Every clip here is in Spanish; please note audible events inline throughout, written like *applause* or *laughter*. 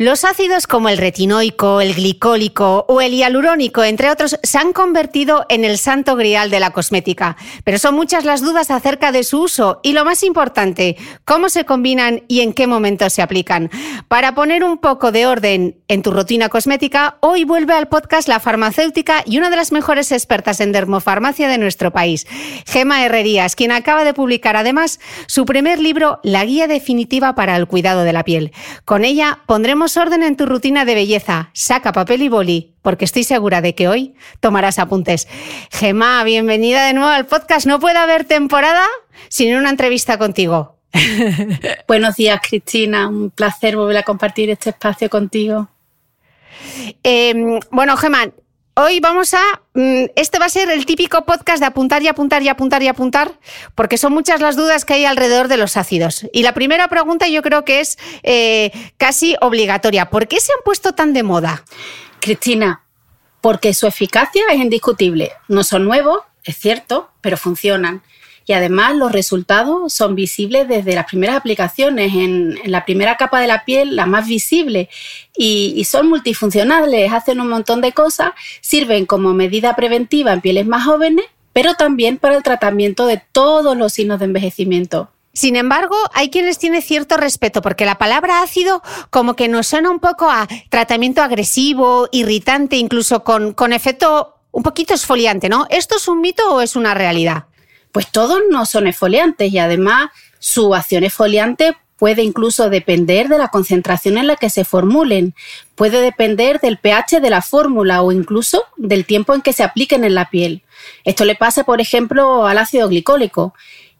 Los ácidos como el retinoico, el glicólico o el hialurónico, entre otros, se han convertido en el santo grial de la cosmética. Pero son muchas las dudas acerca de su uso y lo más importante, cómo se combinan y en qué momento se aplican. Para poner un poco de orden en tu rutina cosmética, hoy vuelve al podcast la farmacéutica y una de las mejores expertas en dermofarmacia de nuestro país, Gema Herrerías, quien acaba de publicar además su primer libro, La Guía Definitiva para el Cuidado de la Piel. Con ella pondremos orden en tu rutina de belleza. Saca papel y boli, porque estoy segura de que hoy tomarás apuntes. Gemma, bienvenida de nuevo al podcast. No puede haber temporada sin una entrevista contigo. *laughs* Buenos días, Cristina. Un placer volver a compartir este espacio contigo. Em, bueno, Gemma, Hoy vamos a. Mm, este va a ser el típico podcast de apuntar y apuntar y apuntar y apuntar, porque son muchas las dudas que hay alrededor de los ácidos. Y la primera pregunta yo creo que es eh, casi obligatoria. ¿Por qué se han puesto tan de moda? Cristina, porque su eficacia es indiscutible. No son nuevos, es cierto, pero funcionan y además los resultados son visibles desde las primeras aplicaciones, en, la primera capa de la piel, la más visible, y, son multifuncionales, hacen un montón de cosas, sirven como medida preventiva en pieles más jóvenes, pero también para el tratamiento de todos los signos de envejecimiento. Sin embargo, hay quienes tienen cierto respeto porque la palabra ácido como que nos suena un poco a tratamiento agresivo, irritante, incluso con, con efecto un poquito esfoliante, ¿no? ¿Esto es un mito o es una realidad? Pues todos no son esfoliantes y además su acción esfoliante puede incluso depender de la concentración en la que se formulen, puede depender del pH de la fórmula o incluso del tiempo en que se apliquen en la piel. Esto le pasa, por ejemplo, al ácido glicólico.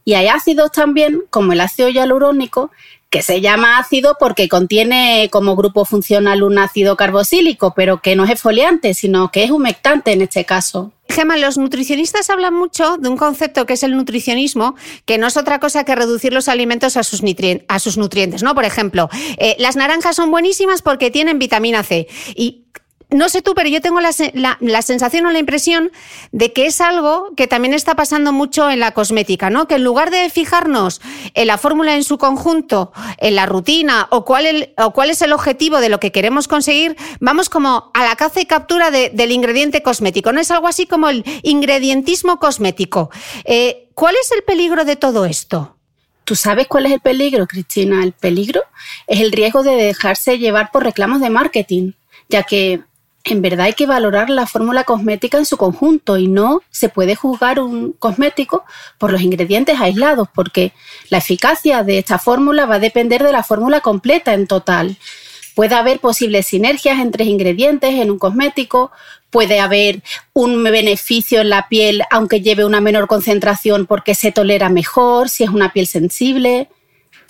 Y hay ácidos también, como el ácido hialurónico, que se llama ácido porque contiene como grupo funcional un ácido carboxílico, pero que no es esfoliante, sino que es humectante en este caso. Gemma, los nutricionistas hablan mucho de un concepto que es el nutricionismo, que no es otra cosa que reducir los alimentos a sus, a sus nutrientes, ¿no? Por ejemplo, eh, las naranjas son buenísimas porque tienen vitamina C. Y no sé tú, pero yo tengo la, sensación o la impresión de que es algo que también está pasando mucho en la cosmética, ¿no? Que en lugar de fijarnos en la fórmula en su conjunto, en la rutina o cuál, o cuál es el objetivo de lo que queremos conseguir, vamos como a la caza y captura del ingrediente cosmético. ¿No es algo así como el ingredientismo cosmético? Eh, ¿Cuál es el peligro de todo esto? ¿Tú sabes cuál es el peligro, Cristina? El peligro es el riesgo de dejarse llevar por reclamos de marketing ya que en verdad hay que valorar la fórmula cosmética en su conjunto y no se puede juzgar un cosmético por los ingredientes aislados, porque la eficacia de esta fórmula va a depender de la fórmula completa en total. Puede haber posibles sinergias entre ingredientes en un cosmético, puede haber un beneficio en la piel aunque lleve una menor concentración porque se tolera mejor si es una piel sensible.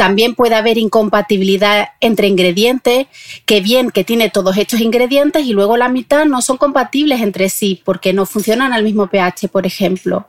También puede haber incompatibilidad entre ingredientes, que bien que tiene todos estos ingredientes y luego la mitad no son compatibles entre sí porque no funcionan al mismo pH, por ejemplo.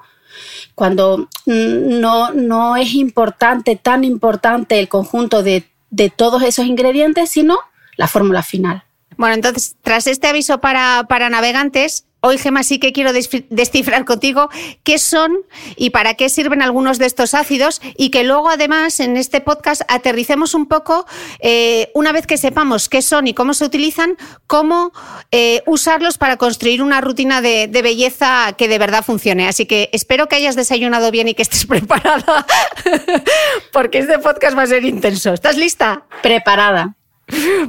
Cuando mm, no, no es importante, tan importante el conjunto de, de todos esos ingredientes, sino la fórmula final. Bueno, entonces, tras este aviso para, para navegantes, Hoy, Gemma, sí que quiero descifrar contigo qué son y para qué sirven algunos de estos ácidos y que luego, además, en este podcast aterricemos un poco, eh, una vez que sepamos qué son y cómo se utilizan, cómo eh, usarlos para construir una rutina de, de, belleza que de verdad funcione. Así que espero que hayas desayunado bien y que estés *laughs* preparada, porque este podcast va a ser intenso. ¿Estás lista? Preparada.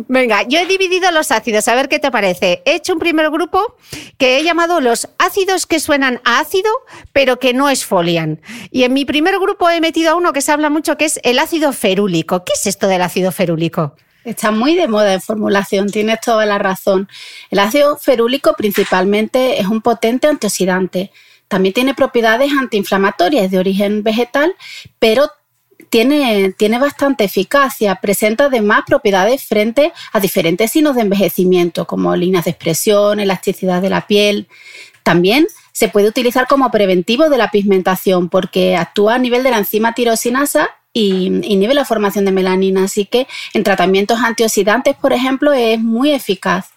Venga, yo he dividido los ácidos, a ver qué te parece. He hecho un primer grupo que he llamado los ácidos que suenan a ácido, pero que no esfolian. Y en mi primer grupo he metido a uno que se habla mucho, que es el ácido ferúlico. ¿Qué es esto del ácido ferúlico? Está muy de moda en formulación, tienes toda la razón. El ácido ferúlico principalmente es un potente antioxidante. También tiene propiedades antiinflamatorias de origen vegetal, pero tiene, tiene bastante eficacia, presenta además propiedades frente a diferentes signos de envejecimiento, como líneas de expresión, elasticidad de la piel. También se puede utilizar como preventivo de la pigmentación porque actúa a nivel de la enzima tirosinasa y inhibe la formación de melanina. Así que en tratamientos antioxidantes, por ejemplo, es muy eficaz.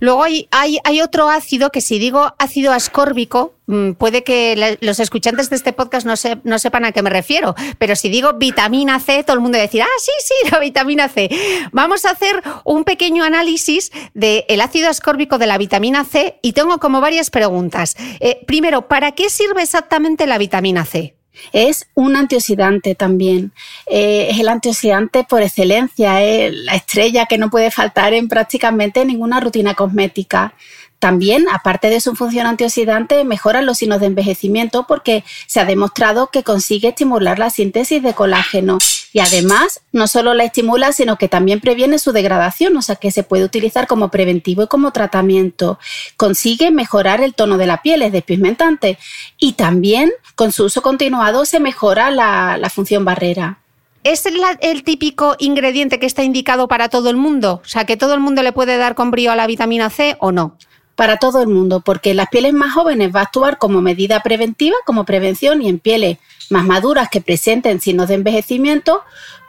Luego hay, hay, otro ácido que si digo ácido ascórbico, mm, puede que los escuchantes de este podcast no, no, sepan a qué me refiero, pero si digo vitamina C, todo el mundo decir, ah, sí, sí, la vitamina C. Vamos a hacer un pequeño análisis del ácido ascórbico de la vitamina C y tengo como varias preguntas. Eh, primero, ¿para qué sirve exactamente la vitamina C? Es un antioxidante también. Eh, es el antioxidante por excelencia, es la estrella que no puede faltar en prácticamente ninguna rutina cosmética. También, aparte de su función antioxidante, mejora los signos de envejecimiento porque se ha demostrado que consigue estimular la síntesis de colágeno y además no solo la estimula, sino que también previene su degradación, o sea que se puede utilizar como preventivo y como tratamiento. Consigue mejorar el tono de la piel, es despigmentante y también con su uso continuado se mejora la, función barrera. ¿Es el típico ingrediente que está indicado para todo el mundo? O sea, que todo el mundo le puede dar con brío a la vitamina C o no? para todo el mundo, porque en las pieles más jóvenes va a actuar como medida preventiva, como prevención, y en pieles más maduras que presenten signos de envejecimiento,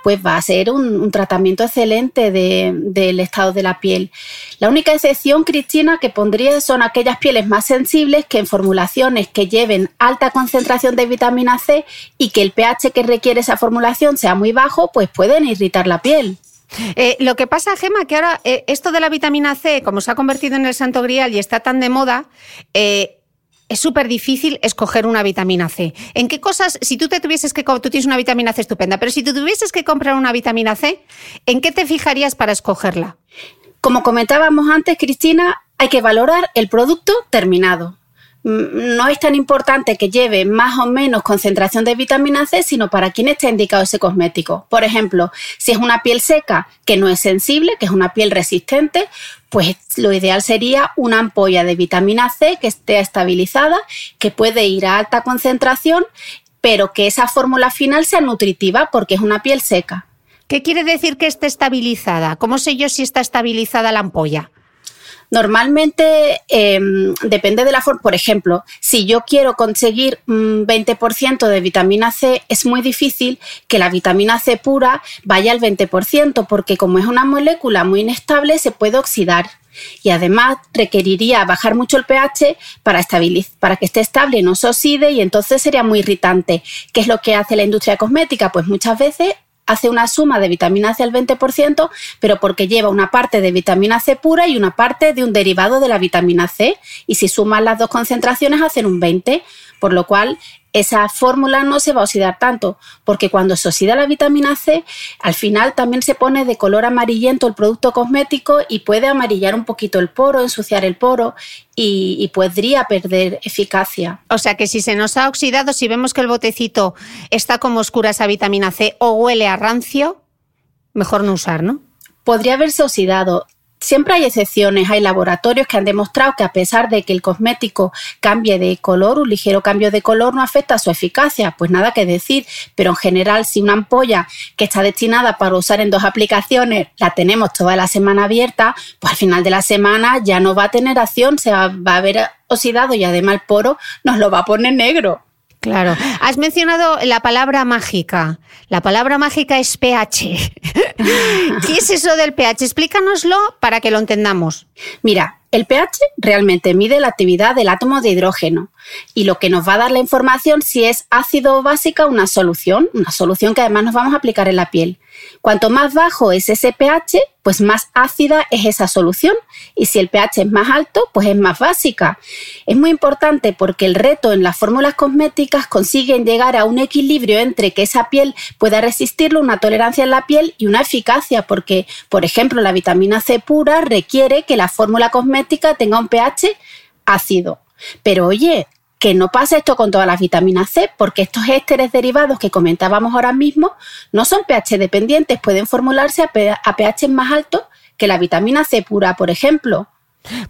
pues va a ser un, tratamiento excelente del estado de la piel. La única excepción, Cristina, que pondría son aquellas pieles más sensibles que en formulaciones que lleven alta concentración de vitamina C y que el pH que requiere esa formulación sea muy bajo, pues pueden irritar la piel. Eh, lo que pasa, Gema, que ahora eh, esto de la vitamina C, como se ha convertido en el santo grial y está tan de moda, eh, es súper difícil escoger una vitamina C. ¿En qué cosas, si tú te tuvieses que, tú tienes una vitamina C estupenda, pero si tú tuvieses que comprar una vitamina C, ¿en qué te fijarías para escogerla? Como comentábamos antes, Cristina, hay que valorar el producto terminado. No es tan importante que lleve más o menos concentración de vitamina C, sino para quién está indicado ese cosmético. Por ejemplo, si es una piel seca que no es sensible, que es una piel resistente, pues lo ideal sería una ampolla de vitamina C que esté estabilizada, que puede ir a alta concentración, pero que esa fórmula final sea nutritiva porque es una piel seca. ¿Qué quiere decir que esté estabilizada? ¿Cómo sé yo si está estabilizada la ampolla? Normalmente em, depende de la forma. Por ejemplo, si yo quiero conseguir un 20% de vitamina C, es muy difícil que la vitamina C pura vaya al 20%, porque como es una molécula muy inestable, se puede oxidar. Y además requeriría bajar mucho el pH para, para que esté estable y no se oxide y entonces sería muy irritante. ¿Qué es lo que hace la industria cosmética? Pues muchas veces hace una suma de vitamina C al 20%, pero porque lleva una parte de vitamina C pura y una parte de un derivado de la vitamina C. Y si suman las dos concentraciones hacen un 20, por lo cual esa fórmula no se va a oxidar tanto, porque cuando se oxida la vitamina C, al final también se pone de color amarillento el producto cosmético y puede amarillar un poquito el poro, ensuciar el poro y, podría perder eficacia. O sea que si se nos ha oxidado, si vemos que el botecito está como oscura esa vitamina C o huele a rancio, mejor no usar, ¿no? Podría haberse oxidado. Siempre hay excepciones, hay laboratorios que han demostrado que a pesar de que el cosmético cambie de color, un ligero cambio de color no afecta a su eficacia, pues nada que decir, pero en general si una ampolla que está destinada para usar en dos aplicaciones la tenemos toda la semana abierta, pues al final de la semana ya no va a tener acción, se va, a ver oxidado y además el poro nos lo va a poner negro. Claro. Has mencionado la palabra mágica. La palabra mágica es pH. *laughs* ¿Qué es eso del pH? Explícanoslo para que lo entendamos. Mira, el pH realmente mide la actividad del átomo de hidrógeno y lo que nos va a dar la información si es ácido o básica una solución, una solución que además nos vamos a aplicar en la piel. Cuanto más bajo es ese pH, pues más ácida es esa solución y si el pH es más alto, pues es más básica. Es muy importante porque el reto en las fórmulas cosméticas consiguen llegar a un equilibrio entre que esa piel pueda resistirlo, una tolerancia en la piel y una eficacia, porque, por ejemplo, la vitamina C pura requiere que la fórmula cosmética tenga un pH ácido. Pero oye, que no pasa esto con todas las vitaminas C, porque estos ésteres derivados que comentábamos ahora mismo no son pH dependientes, pueden formularse a pH más altos que la vitamina C pura, por ejemplo.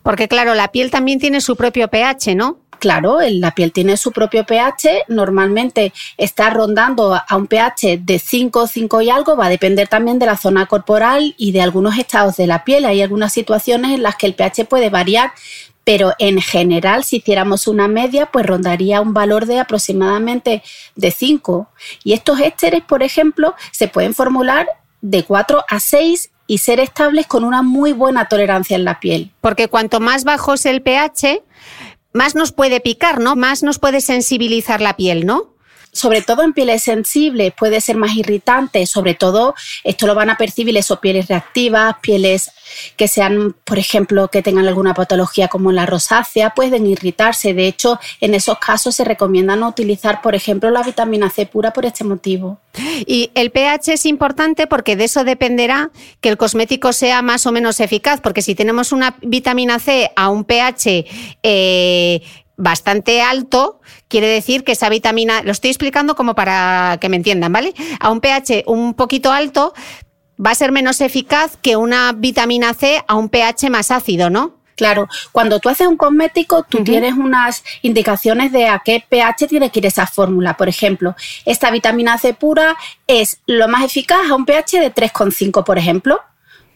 Porque claro, la piel también tiene su propio pH, ¿no? Claro, la piel tiene su propio pH, normalmente está rondando a un pH de 5, 5 y algo, va a depender también de la zona corporal y de algunos estados de la piel. Hay algunas situaciones en las que el pH puede variar, pero en general, si hiciéramos una media, pues rondaría un valor de aproximadamente de 5. Y estos ésteres, por ejemplo, se pueden formular de 4 a 6 y ser estables con una muy buena tolerancia en la piel. Porque cuanto más bajo es el pH, más nos puede picar, ¿no? Más nos puede sensibilizar la piel, ¿no? Sobre todo en pieles sensibles, puede ser más irritante, sobre todo esto lo van a percibir eso, pieles reactivas, pieles que sean, por ejemplo, que tengan alguna patología como la rosácea, pueden irritarse. De hecho, en esos casos se recomienda no utilizar, por ejemplo, la vitamina C pura por este motivo. Y el pH es importante porque de eso dependerá que el cosmético sea más o menos eficaz, porque si tenemos una vitamina C a un pH eh, bastante alto, quiere decir que esa vitamina, lo estoy explicando como para que me entiendan, ¿vale? A un pH un poquito alto va a ser menos eficaz que una vitamina C a un pH más ácido, ¿no? Claro, cuando tú haces un cosmético, tú tienes unas indicaciones de a qué pH tiene que ir esa fórmula. Por ejemplo, esta vitamina C pura es lo más eficaz a un pH de 3,5, por ejemplo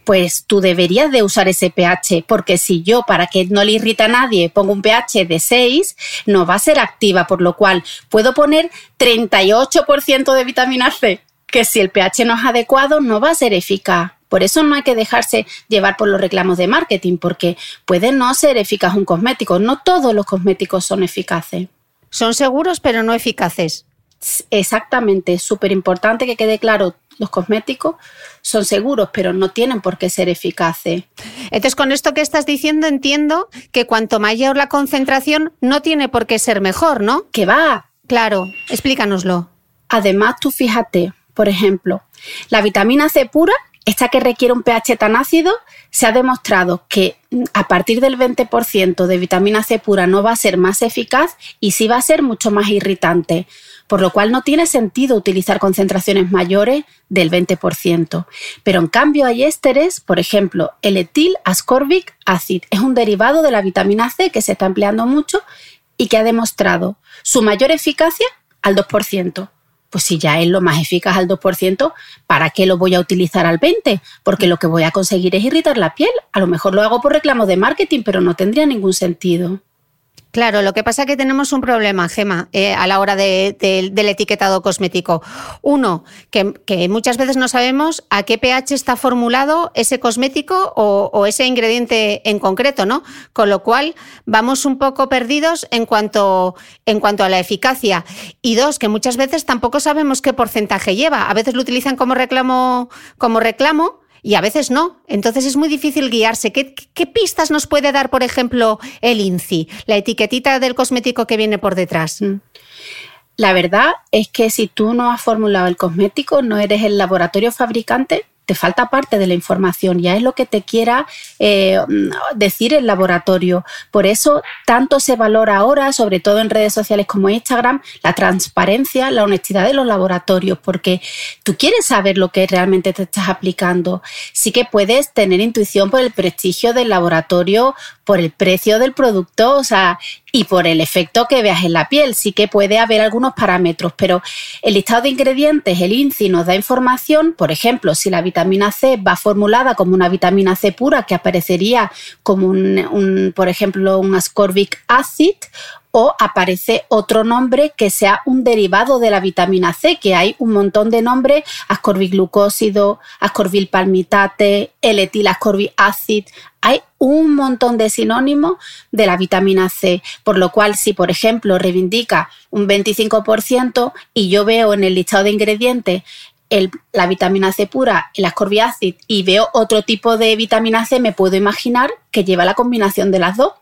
pues tú deberías de usar ese pH, porque si yo, para que no le irrita a nadie, pongo un pH de 6, no va a ser activa, por lo cual puedo poner 38% de vitamina C, que si el pH no es adecuado, no va a ser eficaz. Por eso no hay que dejarse llevar por los reclamos de marketing, porque puede no ser eficaz un cosmético. No todos los cosméticos son eficaces. Son seguros, pero no eficaces. Exactamente, súper importante que quede claro los cosméticos son seguros, pero no tienen por qué ser eficaces. Entonces, con esto que estás diciendo, entiendo que cuanto mayor la concentración, no tiene por qué ser mejor, ¿no? Que va. Claro, explícanoslo. Además, tú fíjate, por ejemplo, la vitamina C pura, esta que requiere un pH tan ácido, se ha demostrado que a partir del 20% de vitamina C pura no va a ser más eficaz y sí va a ser mucho más irritante por lo cual no tiene sentido utilizar concentraciones mayores del 20%. Pero en cambio hay ésteres, por ejemplo, el etil ascorbic acid es un derivado de la vitamina C que se está empleando mucho y que ha demostrado su mayor eficacia al 2%. Pues si ya es lo más eficaz al 2%, ¿para qué lo voy a utilizar al 20%? Porque lo que voy a conseguir es irritar la piel. A lo mejor lo hago por reclamo de marketing, pero no tendría ningún sentido. Claro, lo que pasa es que tenemos un problema, Gema, eh, a la hora del etiquetado cosmético. Uno, que, muchas veces no sabemos a qué pH está formulado ese cosmético o, ese ingrediente en concreto, ¿no? Con lo cual vamos un poco perdidos en cuanto, en cuanto a la eficacia. Y dos, que muchas veces tampoco sabemos qué porcentaje lleva. A veces lo utilizan como reclamo, como reclamo y a veces no. Entonces es muy difícil guiarse. ¿Qué, pistas nos puede dar, por ejemplo, el INCI, la etiquetita del cosmético que viene por detrás? Mm. La verdad es que si tú no has formulado el cosmético, no eres el laboratorio fabricante, te falta parte de la información, ya es lo que te quiera eh, decir el laboratorio. Por eso tanto se valora ahora, sobre todo en redes sociales como Instagram, la transparencia, la honestidad de los laboratorios, porque tú quieres saber lo que realmente te estás aplicando. Sí que puedes tener intuición por el prestigio del laboratorio, por el precio del producto, o sea, y por el efecto que veas en la piel. Sí que puede haber algunos parámetros, pero el listado de ingredientes, el INCI, nos da información, por ejemplo, si la vitamina C va formulada como una vitamina C pura, que aparecería como un, por ejemplo, un ascorbic acid, o aparece otro nombre que sea un derivado de la vitamina C, que hay un montón de nombres, ascorbiglucósido, ascorbilpalmitate, el acid, hay un montón de sinónimos de la vitamina C, por lo cual si por ejemplo reivindica un 25% y yo veo en el listado de ingredientes la vitamina C pura, el ascorbic y veo otro tipo de vitamina C, me puedo imaginar que lleva la combinación de las dos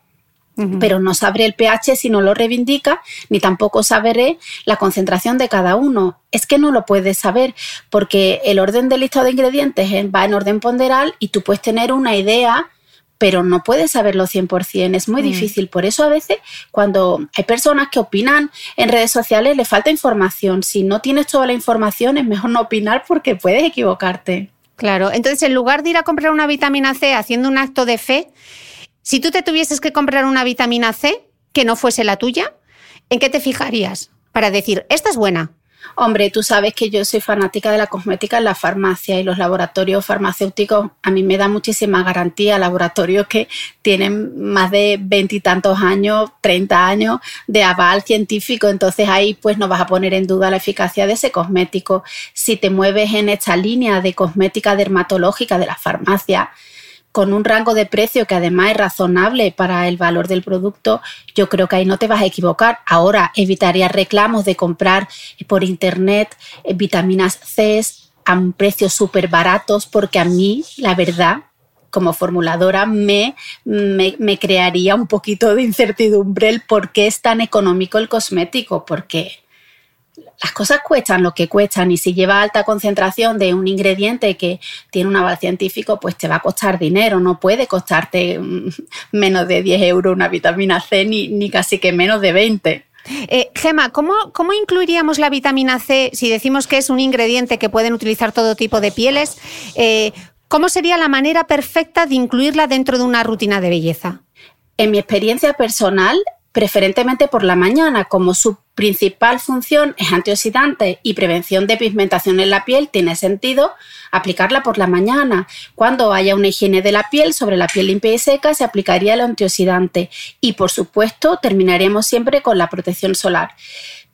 pero no sabré el pH si no lo reivindica, ni tampoco sabré la concentración de cada uno. Es que no lo puedes saber, porque el orden del listado de ingredientes va en orden ponderal y tú puedes tener una idea, pero no puedes saberlo 100%, es muy mm. difícil. Por eso a veces cuando hay personas que opinan en redes sociales, le falta información. Si no tienes toda la información, es mejor no opinar porque puedes equivocarte. Claro, entonces en lugar de ir a comprar una vitamina C haciendo un acto de fe, si tú te tuvieses que comprar una vitamina C que no fuese la tuya, ¿en qué te fijarías para decir, esta es buena? Hombre, tú sabes que yo soy fanática de la cosmética en la farmacia y los laboratorios farmacéuticos a mí me da muchísima garantía, laboratorios que tienen más de veintitantos años, treinta años de aval científico, entonces ahí pues no vas a poner en duda la eficacia de ese cosmético. Si te mueves en esta línea de cosmética dermatológica de la farmacia, con un rango de precio que además es razonable para el valor del producto, yo creo que ahí no te vas a equivocar. Ahora evitaría reclamos de comprar por internet eh, vitaminas C a un precio súper baratos porque a mí, la verdad, como formuladora me, me, me, crearía un poquito de incertidumbre el por qué es tan económico el cosmético, porque las cosas cuestan lo que cuestan y si lleva alta concentración de un ingrediente que tiene un aval científico, pues te va a costar dinero, no puede costarte mm, menos de 10 euros una vitamina C ni, casi que menos de 20. Eh, Gema, ¿cómo, ¿cómo, incluiríamos la vitamina C si decimos que es un ingrediente que pueden utilizar todo tipo de pieles? Eh, ¿Cómo sería la manera perfecta de incluirla dentro de una rutina de belleza? En mi experiencia personal, preferentemente por la mañana, como su principal función es antioxidante y prevención de pigmentación en la piel, tiene sentido aplicarla por la mañana. Cuando haya una higiene de la piel, sobre la piel limpia y seca, se aplicaría el antioxidante y, por supuesto, terminaremos siempre con la protección solar.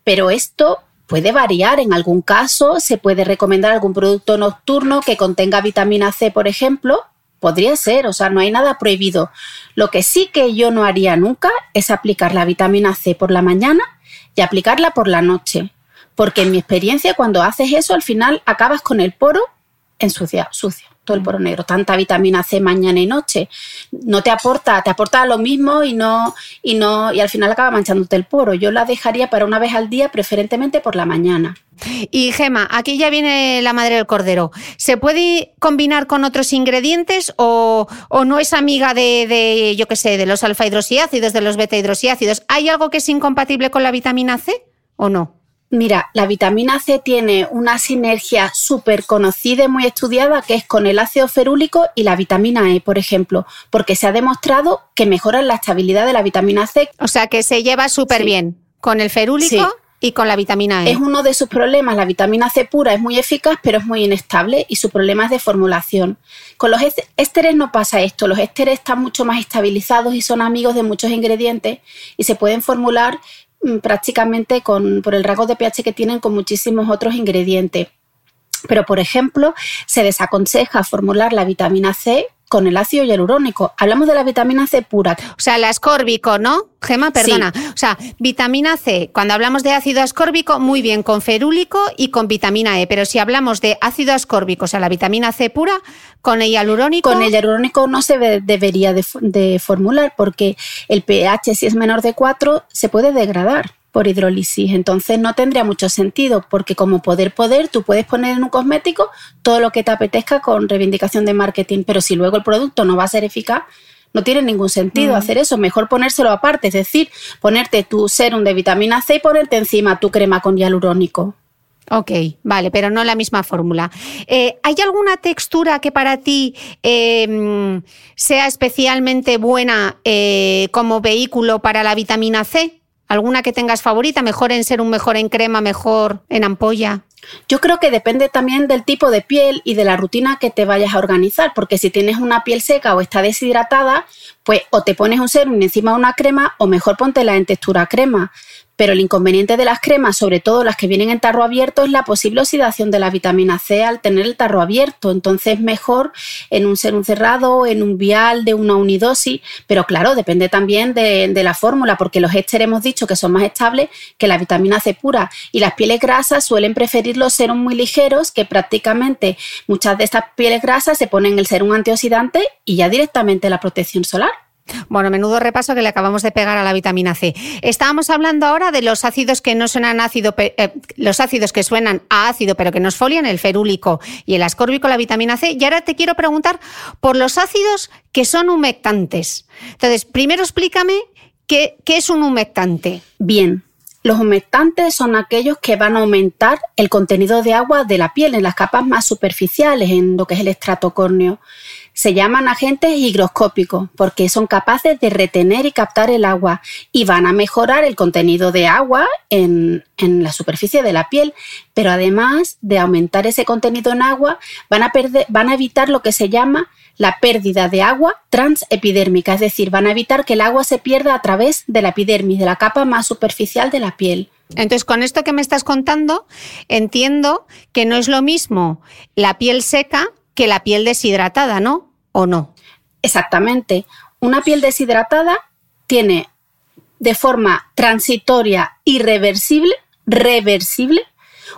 Pero esto puede variar. En algún caso, se puede recomendar algún producto nocturno que contenga vitamina C, por ejemplo, Podría ser, o sea, no hay nada prohibido. Lo que sí que yo no haría nunca es aplicar la vitamina C por la mañana y aplicarla por la noche. Porque en mi experiencia, cuando haces eso, al final acabas con el poro ensuciado, sucio todo el poro negro, tanta vitamina C mañana y noche, no te aporta, te aporta lo mismo y no, y no, y al final acaba manchándote el poro. Yo la dejaría para una vez al día, preferentemente por la mañana. Y Gema, aquí ya viene la madre del cordero. ¿Se puede combinar con otros ingredientes o, no es amiga de, de yo qué sé, de los alfa hidroxiácidos, de los beta hidroxiácidos? ¿Hay algo que es incompatible con la vitamina C o no? Mira, la vitamina C tiene una sinergia súper conocida y muy estudiada que es con el ácido ferúlico y la vitamina E, por ejemplo, porque se ha demostrado que mejoran la estabilidad de la vitamina C. O sea, que se lleva súper bien con el ferúlico. Y con la vitamina E. Es uno de sus problemas. La vitamina C pura es muy eficaz, pero es muy inestable y su problema es de formulación. Con los ésteres no pasa esto. Los ésteres están mucho más estabilizados y son amigos de muchos ingredientes y se pueden formular prácticamente con, por el rango de pH que tienen con muchísimos otros ingredientes. Pero, por ejemplo, se desaconseja formular la vitamina C con el ácido hialurónico. Hablamos de la vitamina C pura. O sea, la ascórbico, ¿no? Gema, perdona. O sea, vitamina C, cuando hablamos de ácido ascórbico, muy bien, con ferúlico y con vitamina E. Pero si hablamos de ácido ascórbico, o sea, la vitamina C pura, con el hialurónico. Con el hialurónico no se debería de, de formular porque el pH, si es menor de 4, se puede degradar por hidrólisis. Entonces no tendría mucho sentido porque como poder poder tú puedes poner en un cosmético todo lo que te apetezca con reivindicación de marketing, pero si luego el producto no va a ser eficaz, no tiene ningún sentido mm. hacer eso. Mejor ponérselo aparte, es decir, ponerte tu serum de vitamina C y ponerte encima tu crema con hialurónico. Ok, vale, pero no la misma fórmula. Eh, ¿Hay alguna textura que para ti em, sea especialmente buena eh, como vehículo para la vitamina C? ¿Alguna que tengas favorita? ¿Mejor en ser un mejor en crema, mejor en ampolla? Yo creo que depende también del tipo de piel y de la rutina que te vayas a organizar, porque si tienes una piel seca o está deshidratada, pues o te pones un serum encima de una crema o mejor póntela en textura crema. Pero el inconveniente de las cremas, sobre todo las que vienen en tarro abierto, es la posible oxidación de la vitamina C al tener el tarro abierto. Entonces, mejor en un serum cerrado, en un vial de una unidosis. Pero claro, depende también de, la fórmula, porque los ésteres hemos dicho que son más estables que la vitamina C pura. Y las pieles grasas suelen preferir los serums muy ligeros, que prácticamente muchas de estas pieles grasas se ponen el serum antioxidante y ya directamente la protección solar. Bueno, menudo repaso que le acabamos de pegar a la vitamina C. Estábamos hablando ahora de los ácidos que no suenan ácido, eh, los ácidos que suenan a ácido pero que nos folian, el ferúlico y el ascórbico, la vitamina C. Y ahora te quiero preguntar por los ácidos que son humectantes. Entonces, primero explícame qué, qué es un humectante. Bien, los humectantes son aquellos que van a aumentar el contenido de agua de la piel en las capas más superficiales, en lo que es el estrato córneo se llaman agentes higroscópicos porque son capaces de retener y captar el agua y van a mejorar el contenido de agua en, la superficie de la piel, pero además de aumentar ese contenido en agua, van a, perder, van a evitar lo que se llama la pérdida de agua transepidérmica, es decir, van a evitar que el agua se pierda a través de la epidermis, de la capa más superficial de la piel. Entonces, con esto que me estás contando, entiendo que no es lo mismo la piel seca que la piel deshidratada, ¿no? ¿O no? Exactamente. Una piel deshidratada tiene de forma transitoria irreversible, reversible,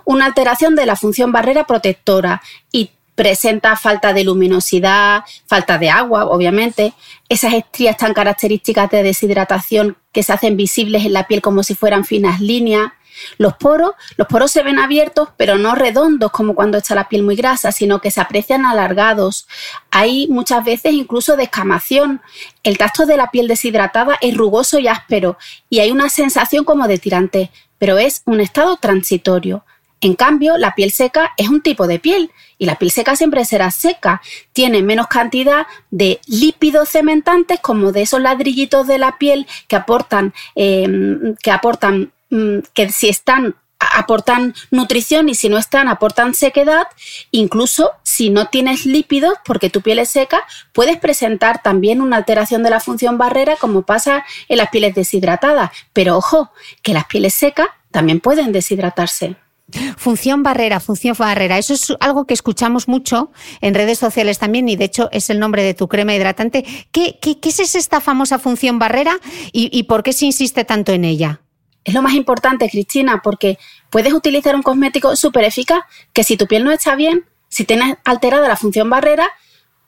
una alteración de la función barrera protectora y presenta falta de luminosidad, falta de agua, obviamente, esas estrías tan características de deshidratación que se hacen visibles en la piel como si fueran finas líneas, los poros, los poros se ven abiertos, pero no redondos como cuando está la piel muy grasa, sino que se aprecian alargados. Hay muchas veces incluso descamación. El tacto de la piel deshidratada es rugoso y áspero y hay una sensación como de tirante, pero es un estado transitorio. En cambio, la piel seca es un tipo de piel y la piel seca siempre será seca. Tiene menos cantidad de lípidos cementantes como de esos ladrillitos de la piel que aportan, eh, que aportan que si están aportan nutrición y si no están aportan sequedad, incluso si no tienes lípidos porque tu piel es seca, puedes presentar también una alteración de la función barrera como pasa en las pieles deshidratadas. Pero ojo, que las pieles secas también pueden deshidratarse. Función barrera, función barrera. Eso es algo que escuchamos mucho en redes sociales también y de hecho es el nombre de tu crema hidratante. ¿Qué, es esta famosa función barrera y por qué se insiste tanto en ella? Es lo más importante, Cristina, porque puedes utilizar un cosmético súper eficaz que si tu piel no está bien, si tienes alterada la función barrera,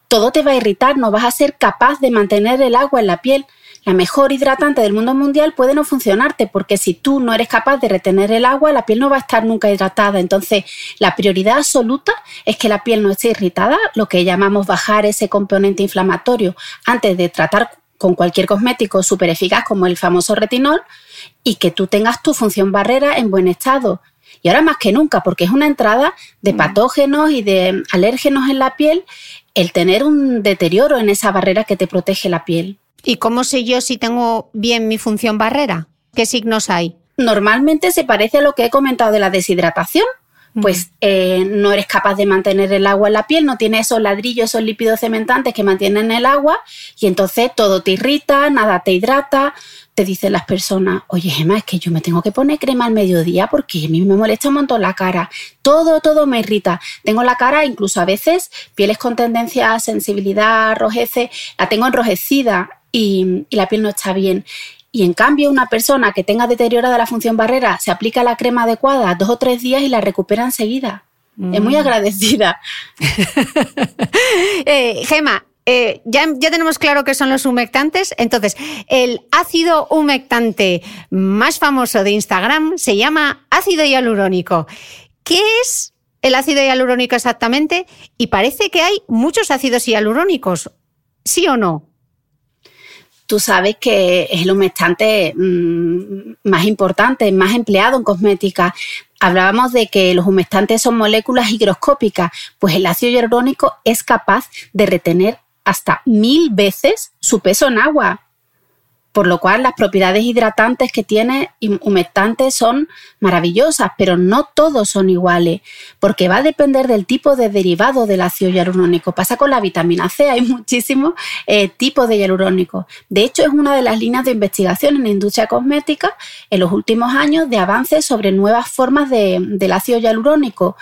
todo te va a irritar, no vas a ser capaz de mantener el agua en la piel. La mejor hidratante del mundo mundial puede no funcionarte porque si tú no eres capaz de retener el agua, la piel no va a estar nunca hidratada. Entonces, la prioridad absoluta es que la piel no esté irritada, lo que llamamos bajar ese componente inflamatorio antes de tratar con cualquier cosmético súper eficaz como el famoso retinol y que tú tengas tu función barrera en buen estado. Y ahora más que nunca, porque es una entrada de mm. patógenos y de alérgenos en la piel, el tener un deterioro en esa barrera que te protege la piel. ¿Y cómo sé yo si tengo bien mi función barrera? ¿Qué signos hay? Normalmente se parece a lo que he comentado de la deshidratación. Pues eh, no eres capaz de mantener el agua en la piel, no tienes esos ladrillos, esos lípidos cementantes que mantienen el agua y entonces todo te irrita, nada te hidrata, te dicen las personas, oye Gemma, es que yo me tengo que poner crema al mediodía porque a mí me molesta un montón la cara. Todo, todo me irrita. Tengo la cara, incluso a veces, pieles con tendencia a sensibilidad, rojece, la tengo enrojecida y, y la piel no está bien. Y en cambio, una persona que tenga deteriorada la función barrera se aplica la crema adecuada dos o tres días y la recupera enseguida. Es muy mm. agradecida. *laughs* eh, Gema, eh, ya, tenemos claro qué son los humectantes. Entonces, el ácido humectante más famoso de Instagram se llama ácido hialurónico. ¿Qué es el ácido hialurónico exactamente? Y parece que hay muchos ácidos hialurónicos. ¿Sí o no? tú sabes que es el humectante mm, más importante, más empleado en cosmética. Hablábamos de que los humectantes son moléculas higroscópicas, pues el ácido hialurónico es capaz de retener hasta mil veces su peso en agua por lo cual las propiedades hidratantes que tiene humectantes son maravillosas, pero no todos son iguales, porque va a depender del tipo de derivado del ácido hialurónico. Pasa con la vitamina C, hay muchísimos eh, tipos de hialurónico. De hecho, es una de las líneas de investigación en la industria cosmética en los últimos años de avances sobre nuevas formas del ácido hialurónico.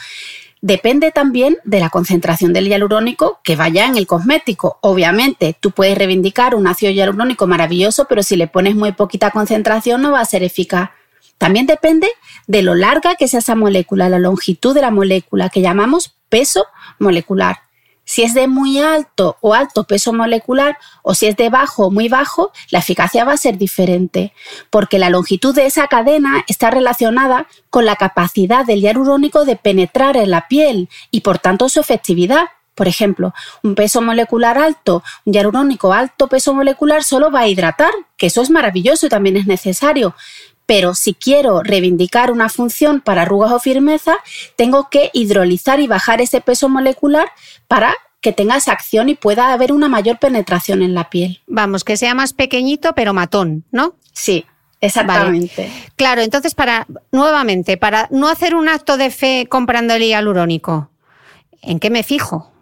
Depende también de la concentración del hialurónico que vaya en el cosmético. Obviamente, tú puedes reivindicar un ácido hialurónico maravilloso, pero si le pones muy poquita concentración no va a ser eficaz. También depende de lo larga que sea esa molécula, la longitud de la molécula, que llamamos peso molecular. Si es de muy alto o alto peso molecular o si es de bajo o muy bajo, la eficacia va a ser diferente, porque la longitud de esa cadena está relacionada con la capacidad del hialurónico de penetrar en la piel y por tanto su efectividad. Por ejemplo, un peso molecular alto, un hialurónico alto peso molecular solo va a hidratar, que eso es maravilloso y también es necesario, pero si quiero reivindicar una función para arrugas o firmeza, tengo que hidrolizar y bajar ese peso molecular para que tenga esa acción y pueda haber una mayor penetración en la piel. Vamos, que sea más pequeñito pero matón, ¿no? Sí, exactamente. Claro, entonces para nuevamente, para no hacer un acto de fe comprando el hialurónico, ¿en qué me fijo?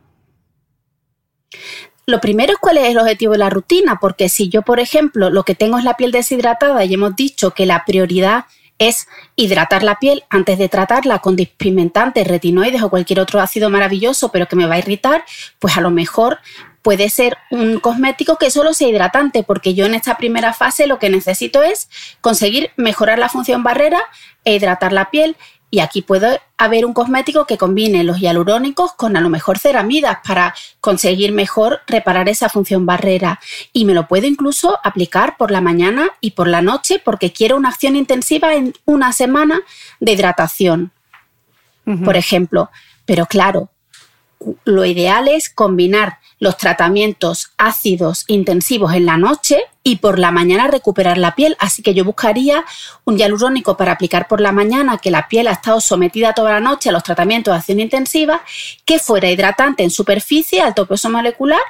Lo primero es cuál es el objetivo de la rutina, porque si yo, por ejemplo, lo que tengo es la piel deshidratada y hemos dicho que la prioridad es hidratar la piel antes de tratarla con despigmentantes, retinoides o cualquier otro ácido maravilloso, pero que me va a irritar, pues a lo mejor puede ser un cosmético que solo sea hidratante, porque yo en esta primera fase lo que necesito es conseguir mejorar la función barrera e hidratar la piel y aquí puede haber un cosmético que combine los hialurónicos con a lo mejor ceramidas para conseguir mejor reparar esa función barrera. Y me lo puedo incluso aplicar por la mañana y por la noche porque quiero una acción intensiva en una semana de hidratación, por ejemplo. Pero claro, lo ideal es combinar los tratamientos ácidos intensivos en la noche y por la mañana recuperar la piel. Así que yo buscaría un hialurónico para aplicar por la mañana, que la piel ha estado sometida toda la noche a los tratamientos de acción intensiva, que fuera hidratante en superficie, alto peso molecular,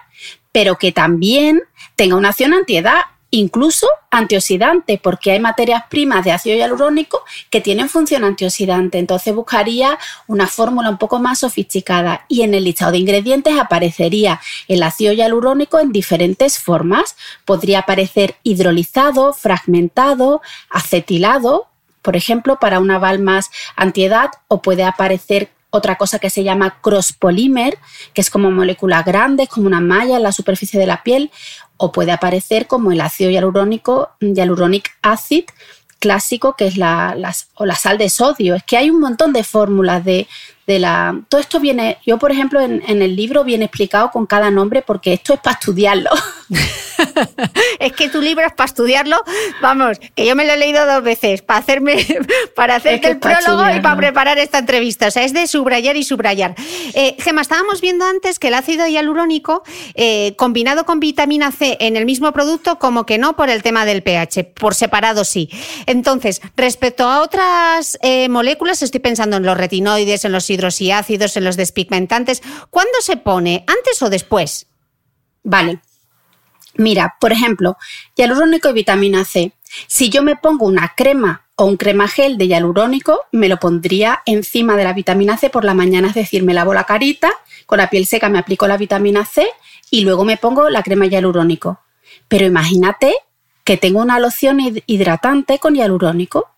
pero que también tenga una acción antiedad incluso antioxidante, porque hay materias primas de ácido hialurónico que tienen función antioxidante. Entonces buscaría una fórmula un poco más sofisticada y en el listado de ingredientes aparecería el ácido hialurónico en diferentes formas. Podría aparecer hidrolizado, fragmentado, acetilado, por ejemplo, para una val más antiedad, o puede aparecer otra cosa que se llama cross polymer, que es como moléculas grandes, como una malla en la superficie de la piel, o puede aparecer como el ácido hialurónico, hyaluronic acid clásico, que es la, o la sal de sodio. Es que hay un montón de fórmulas de, de la... Todo esto viene, yo por ejemplo en, en, el libro viene explicado con cada nombre porque esto es para estudiarlo. *laughs* es que tu libro es para estudiarlo, vamos, que yo me lo he leído dos veces, *laughs* para hacerme, para hacerte el prólogo y para preparar esta entrevista. O sea, es de subrayar y subrayar. Eh, Gema, estábamos viendo antes que el ácido hialurónico, eh, combinado con vitamina C en el mismo producto, como que no por el tema del pH, por separado sí. Entonces, respecto a otras eh, moléculas, estoy pensando en los retinoides, en los hidrosiácidos, en los despigmentantes. ¿Cuándo se pone? ¿Antes o después? Vale. Mira, por ejemplo, hialurónico y vitamina C. Si yo me pongo una crema o un crema gel de hialurónico, me lo pondría encima de la vitamina C por la mañana, es decir, me lavo la carita, con la piel seca me aplico la vitamina C y luego me pongo la crema hialurónico. Pero imagínate que tengo una loción hidratante con hialurónico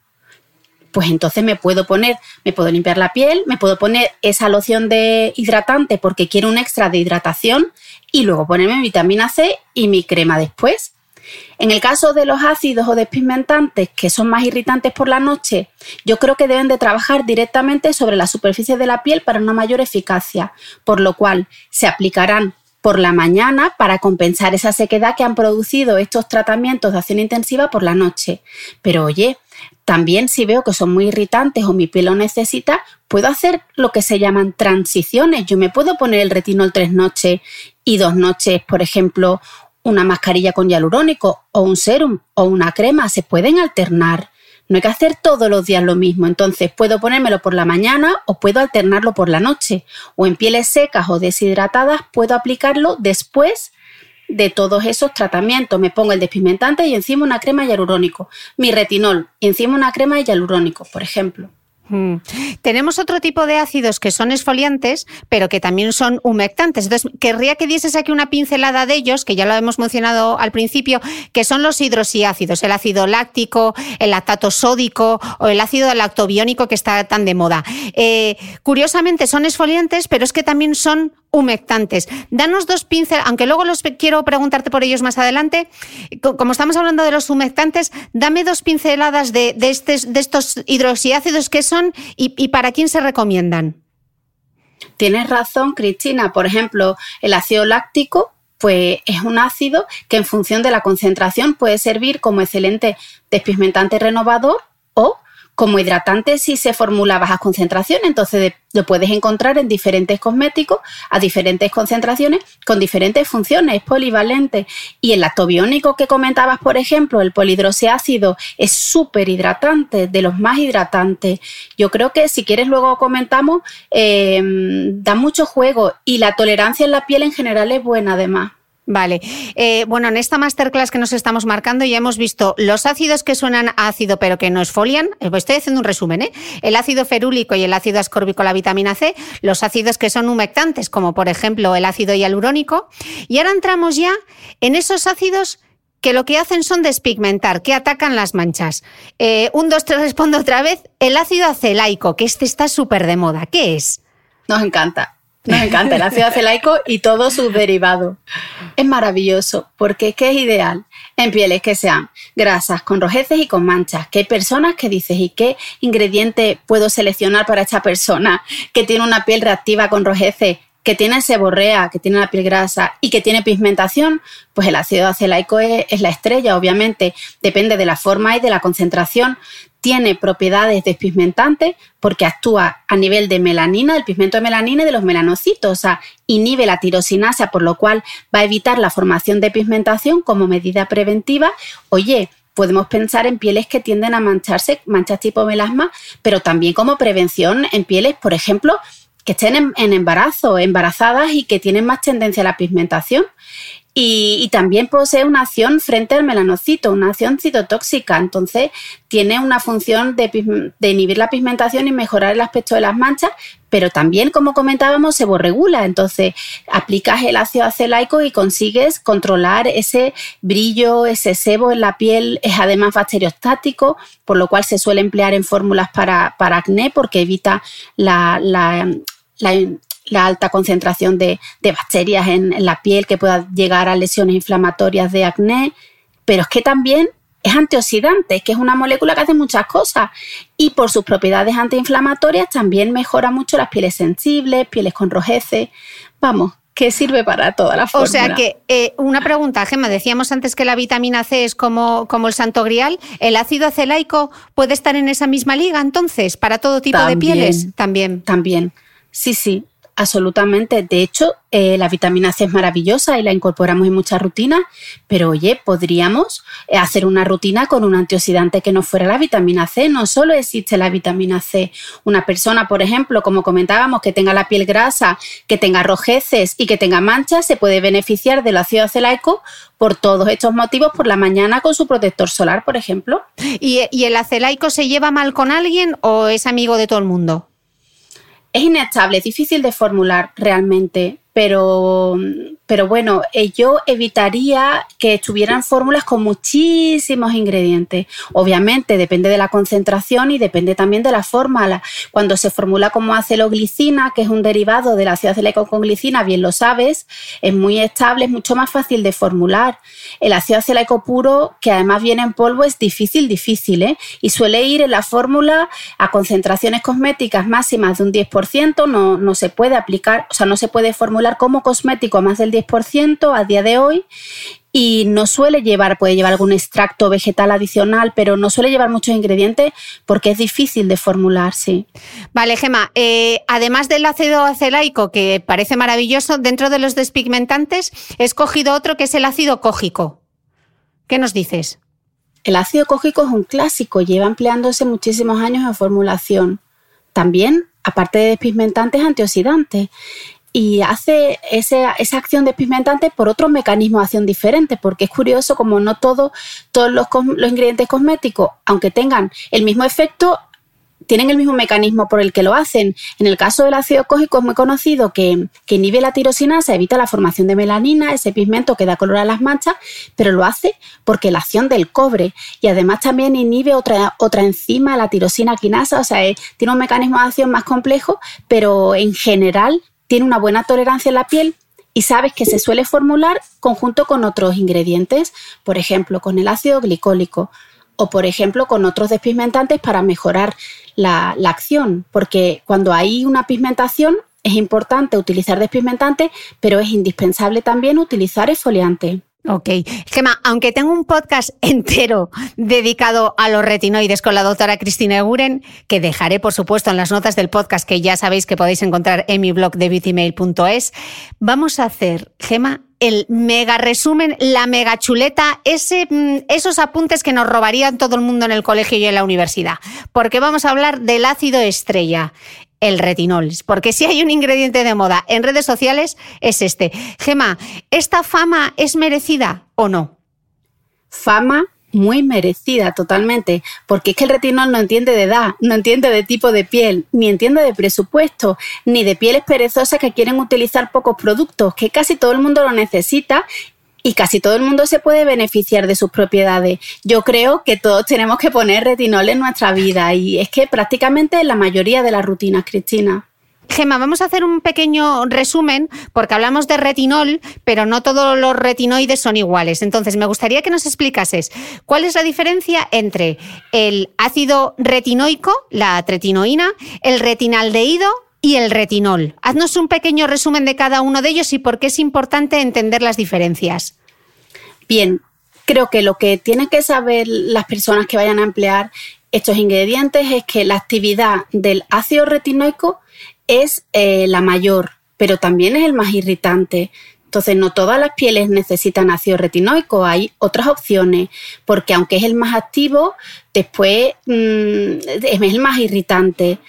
pues entonces me puedo poner, me puedo limpiar la piel, me puedo poner esa loción de hidratante porque quiero un extra de hidratación y luego ponerme vitamina C y mi crema después. En el caso de los ácidos o despigmentantes que son más irritantes por la noche, yo creo que deben de trabajar directamente sobre la superficie de la piel para una mayor eficacia, por lo cual se aplicarán por la mañana para compensar esa sequedad que han producido estos tratamientos de acción intensiva por la noche. Pero oye, también si veo que son muy irritantes o mi piel lo necesita, puedo hacer lo que se llaman transiciones. Yo me puedo poner el retinol tres noches y dos noches, por ejemplo, una mascarilla con hialurónico o un serum o una crema. Se pueden alternar. No hay que hacer todos los días lo mismo, entonces puedo ponérmelo por la mañana o puedo alternarlo por la noche. O en pieles secas o deshidratadas puedo aplicarlo después de todos esos tratamientos. Me pongo el despigmentante y encima una crema hialurónico. Mi retinol y encima una crema hialurónico, por ejemplo. Mm. Tenemos otro tipo de ácidos que son esfoliantes, pero que también son humectantes. Entonces, querría que dieses aquí una pincelada de ellos, que ya lo hemos mencionado al principio, que son los hidrosiácidos, el ácido láctico, el lactato sódico o el ácido lactobiónico que está tan de moda. Eh, curiosamente son esfoliantes, pero es que también son humectantes. Danos dos pinceladas, aunque luego los quiero preguntarte por ellos más adelante. Como estamos hablando de los humectantes, dame dos pinceladas de, de, estos hidroxiácidos que son y, y para quién se recomiendan. Tienes razón, Cristina. Por ejemplo, el ácido láctico pues es un ácido que en función de la concentración puede servir como excelente despigmentante renovador o como hidratante si se formula a bajas concentraciones, entonces lo puedes encontrar en diferentes cosméticos a diferentes concentraciones con diferentes funciones, es polivalente. Y el lactobiónico que comentabas, por ejemplo, el polidroseácido, es súper hidratante, de los más hidratantes. Yo creo que si quieres luego comentamos, eh, da mucho juego y la tolerancia en la piel en general es buena además. Vale. Eh, bueno, en esta masterclass que nos estamos marcando ya hemos visto los ácidos que suenan ácido pero que no esfolian. Eh, pues estoy haciendo un resumen, ¿eh? El ácido ferúlico y el ácido ascórbico, la vitamina C. Los ácidos que son humectantes, como por ejemplo el ácido hialurónico. Y ahora entramos ya en esos ácidos que lo que hacen son despigmentar, que atacan las manchas. Eh, un, dos, tres, respondo otra vez. El ácido acelaico, que este está súper de moda. ¿Qué es? Nos encanta. Nos encanta el ácido acelaico y todos sus derivados. Es maravilloso porque es que es ideal en pieles que sean grasas, con rojeces y con manchas. Que hay personas que dices, ¿y qué ingrediente puedo seleccionar para esta persona que tiene una piel reactiva con rojeces? que tiene seborrea, que tiene la piel grasa y que tiene pigmentación, pues el ácido acelaico es, la estrella, obviamente, depende de la forma y de la concentración. Tiene propiedades despigmentantes porque actúa a nivel de melanina, del pigmento de melanina y de los melanocitos, o sea, inhibe la tirosinasa, por lo cual va a evitar la formación de pigmentación como medida preventiva. Oye, podemos pensar en pieles que tienden a mancharse, manchas tipo melasma, pero también como prevención en pieles, por ejemplo, que estén en, embarazo, embarazadas y que tienen más tendencia a la pigmentación. Y, también posee una acción frente al melanocito, una acción citotóxica. Entonces, tiene una función de, inhibir la pigmentación y mejorar el aspecto de las manchas, pero también, como comentábamos, se borregula. Entonces, aplicas el ácido acelaico y consigues controlar ese brillo, ese sebo en la piel. Es además bacteriostático, por lo cual se suele emplear en fórmulas para, acné porque evita la la alta concentración de, bacterias en, la piel que pueda llegar a lesiones inflamatorias de acné, pero es que también es antioxidante, que es una molécula que hace muchas cosas y por sus propiedades antiinflamatorias también mejora mucho las pieles sensibles, pieles con rojeces. Vamos, que sirve para toda la fórmula. O sea que, eh, una pregunta, Gemma, decíamos antes que la vitamina C es como, como el santo grial. ¿El ácido acelaico puede estar en esa misma liga entonces para todo tipo de pieles? También. También. Sí, sí. Absolutamente. De hecho, eh, la vitamina C es maravillosa y la incorporamos en muchas rutinas, pero oye, podríamos eh, hacer una rutina con un antioxidante que no fuera la vitamina C. No solo existe la vitamina C. Una persona, por ejemplo, como comentábamos, que tenga la piel grasa, que tenga rojeces y que tenga manchas, se puede beneficiar del ácido acelaico por todos estos motivos por la mañana con su protector solar, por ejemplo. ¿Y, y el acelaico se lleva mal con alguien o es amigo de todo el mundo? Es inestable, es difícil de formular realmente, pero, pero bueno, eh, yo evitaría que estuvieran fórmulas con muchísimos ingredientes. Obviamente depende de la concentración y depende también de la forma. Cuando se formula como aceloglicina, que es un derivado del ácido acelaico con glicina, bien lo sabes, es muy estable, es mucho más fácil de formular. El ácido acelaico puro, que además viene en polvo, es difícil, difícil, ¿eh? Y suele ir en la fórmula a concentraciones cosméticas máximas de un 10%, no, no se puede aplicar, o sea, no se puede formular como cosmético a más del 10% a día de hoy y no suele llevar, puede llevar algún extracto vegetal adicional, pero no suele llevar muchos ingredientes porque es difícil de formular, sí. Vale, Gema, eh, además del ácido acelaico, que parece maravilloso, dentro de los despigmentantes he escogido otro que es el ácido cógico. ¿Qué nos dices? El ácido cógico es un clásico, lleva empleándose muchísimos años en formulación. También, aparte de despigmentantes, antioxidantes y hace esa acción despigmentante por otro mecanismo de acción diferente, porque es curioso como no todo, todos los, los ingredientes cosméticos, aunque tengan el mismo efecto, tienen el mismo mecanismo por el que lo hacen. En el caso del ácido cógico es muy conocido que, inhibe la tirosinasa, evita la formación de melanina, ese pigmento que da color a las manchas, pero lo hace porque la acción del cobre y además también inhibe otra, otra enzima, la tirosina quinasa, o sea, tiene un mecanismo de acción más complejo, pero en general tiene una buena tolerancia en la piel y sabes que se suele formular conjunto con otros ingredientes, por ejemplo, con el ácido glicólico o, por ejemplo, con otros despigmentantes para mejorar la, acción, porque cuando hay una pigmentación es importante utilizar despigmentante, pero es indispensable también utilizar esfoliante. Ok. Gemma, aunque tengo un podcast *laughs* entero dedicado a los retinoides con la doctora Cristina Eguren, que dejaré, por supuesto, en las notas del podcast, que ya sabéis que podéis encontrar en mi blog de beautymail.es, vamos a hacer, Gema, el mega resumen, la mega chuleta, mm, esos apuntes que nos robarían todo el mundo en el colegio y en la universidad. Porque vamos a hablar del ácido estrella el retinol, porque si hay un ingrediente de moda en redes sociales es este. Gema, ¿esta fama es merecida o no? Fama muy merecida totalmente, porque es que el retinol no entiende de edad, no entiende de tipo de piel, ni entiende de presupuesto, ni de pieles perezosas que quieren utilizar pocos productos, que casi todo el mundo lo necesita y casi todo el mundo se puede beneficiar de sus propiedades. Yo creo que todos tenemos que poner retinol en nuestra vida y es que prácticamente en la mayoría de las rutinas, Cristina. Gema, vamos a hacer un pequeño resumen porque hablamos de retinol, pero no todos los retinoides son iguales. Entonces, me gustaría que nos explicases cuál es la diferencia entre el ácido retinoico, la tretinoína, el retinaldehído y el retinol. Haznos un pequeño resumen de cada uno de ellos y por qué es importante entender las diferencias. Bien, creo que lo que tienen que saber las personas que vayan a emplear estos ingredientes es que la actividad del ácido retinoico es eh, la mayor, pero también es el más irritante. Entonces, no todas las pieles necesitan ácido retinoico, hay otras opciones, porque aunque es el más activo, después mm, es el más irritante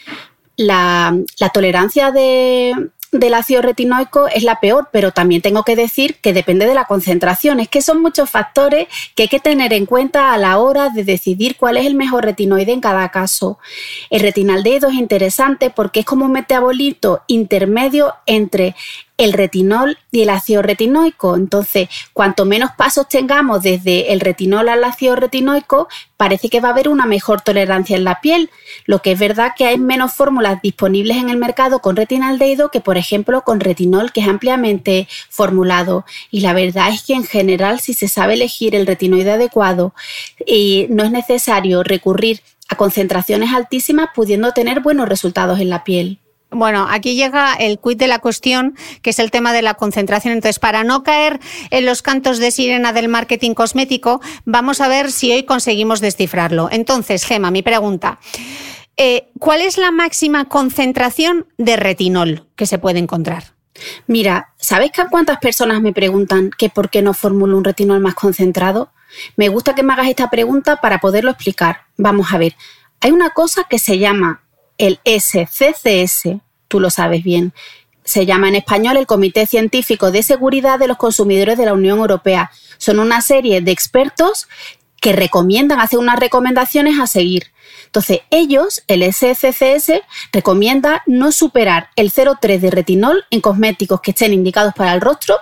la, tolerancia del ácido retinoico es la peor, pero también tengo que decir que depende de la concentración. Es que son muchos factores que hay que tener en cuenta a la hora de decidir cuál es el mejor retinoide en cada caso. El retinaldehído es interesante porque es como un metabolito intermedio entre el retinol y el ácido retinoico. Entonces, cuanto menos pasos tengamos desde el retinol al ácido retinoico, parece que va a haber una mejor tolerancia en la piel. Lo que es verdad que hay menos fórmulas disponibles en el mercado con retinaldehído que, por ejemplo, con retinol, que es ampliamente formulado. Y la verdad es que en general, si se sabe elegir el retinoide adecuado, y no es necesario recurrir a concentraciones altísimas, pudiendo tener buenos resultados en la piel. Bueno, aquí llega el quid de la cuestión, que es el tema de la concentración. Entonces, para no caer en los cantos de sirena del marketing cosmético, vamos a ver si hoy conseguimos descifrarlo. Entonces, Gema, mi pregunta. Eh, ¿Cuál es la máxima concentración de retinol que se puede encontrar? Mira, ¿sabes que cuántas personas me preguntan que por qué no formulo un retinol más concentrado? Me gusta que me hagas esta pregunta para poderlo explicar. Vamos a ver, hay una cosa que se llama el SCCS, tú lo sabes bien, se llama en español el Comité Científico de Seguridad de los Consumidores de la Unión Europea. Son una serie de expertos que recomiendan, hacen unas recomendaciones a seguir. Entonces, ellos, el SCCS, recomienda no superar el 0,3 de retinol en cosméticos que estén indicados para el rostro,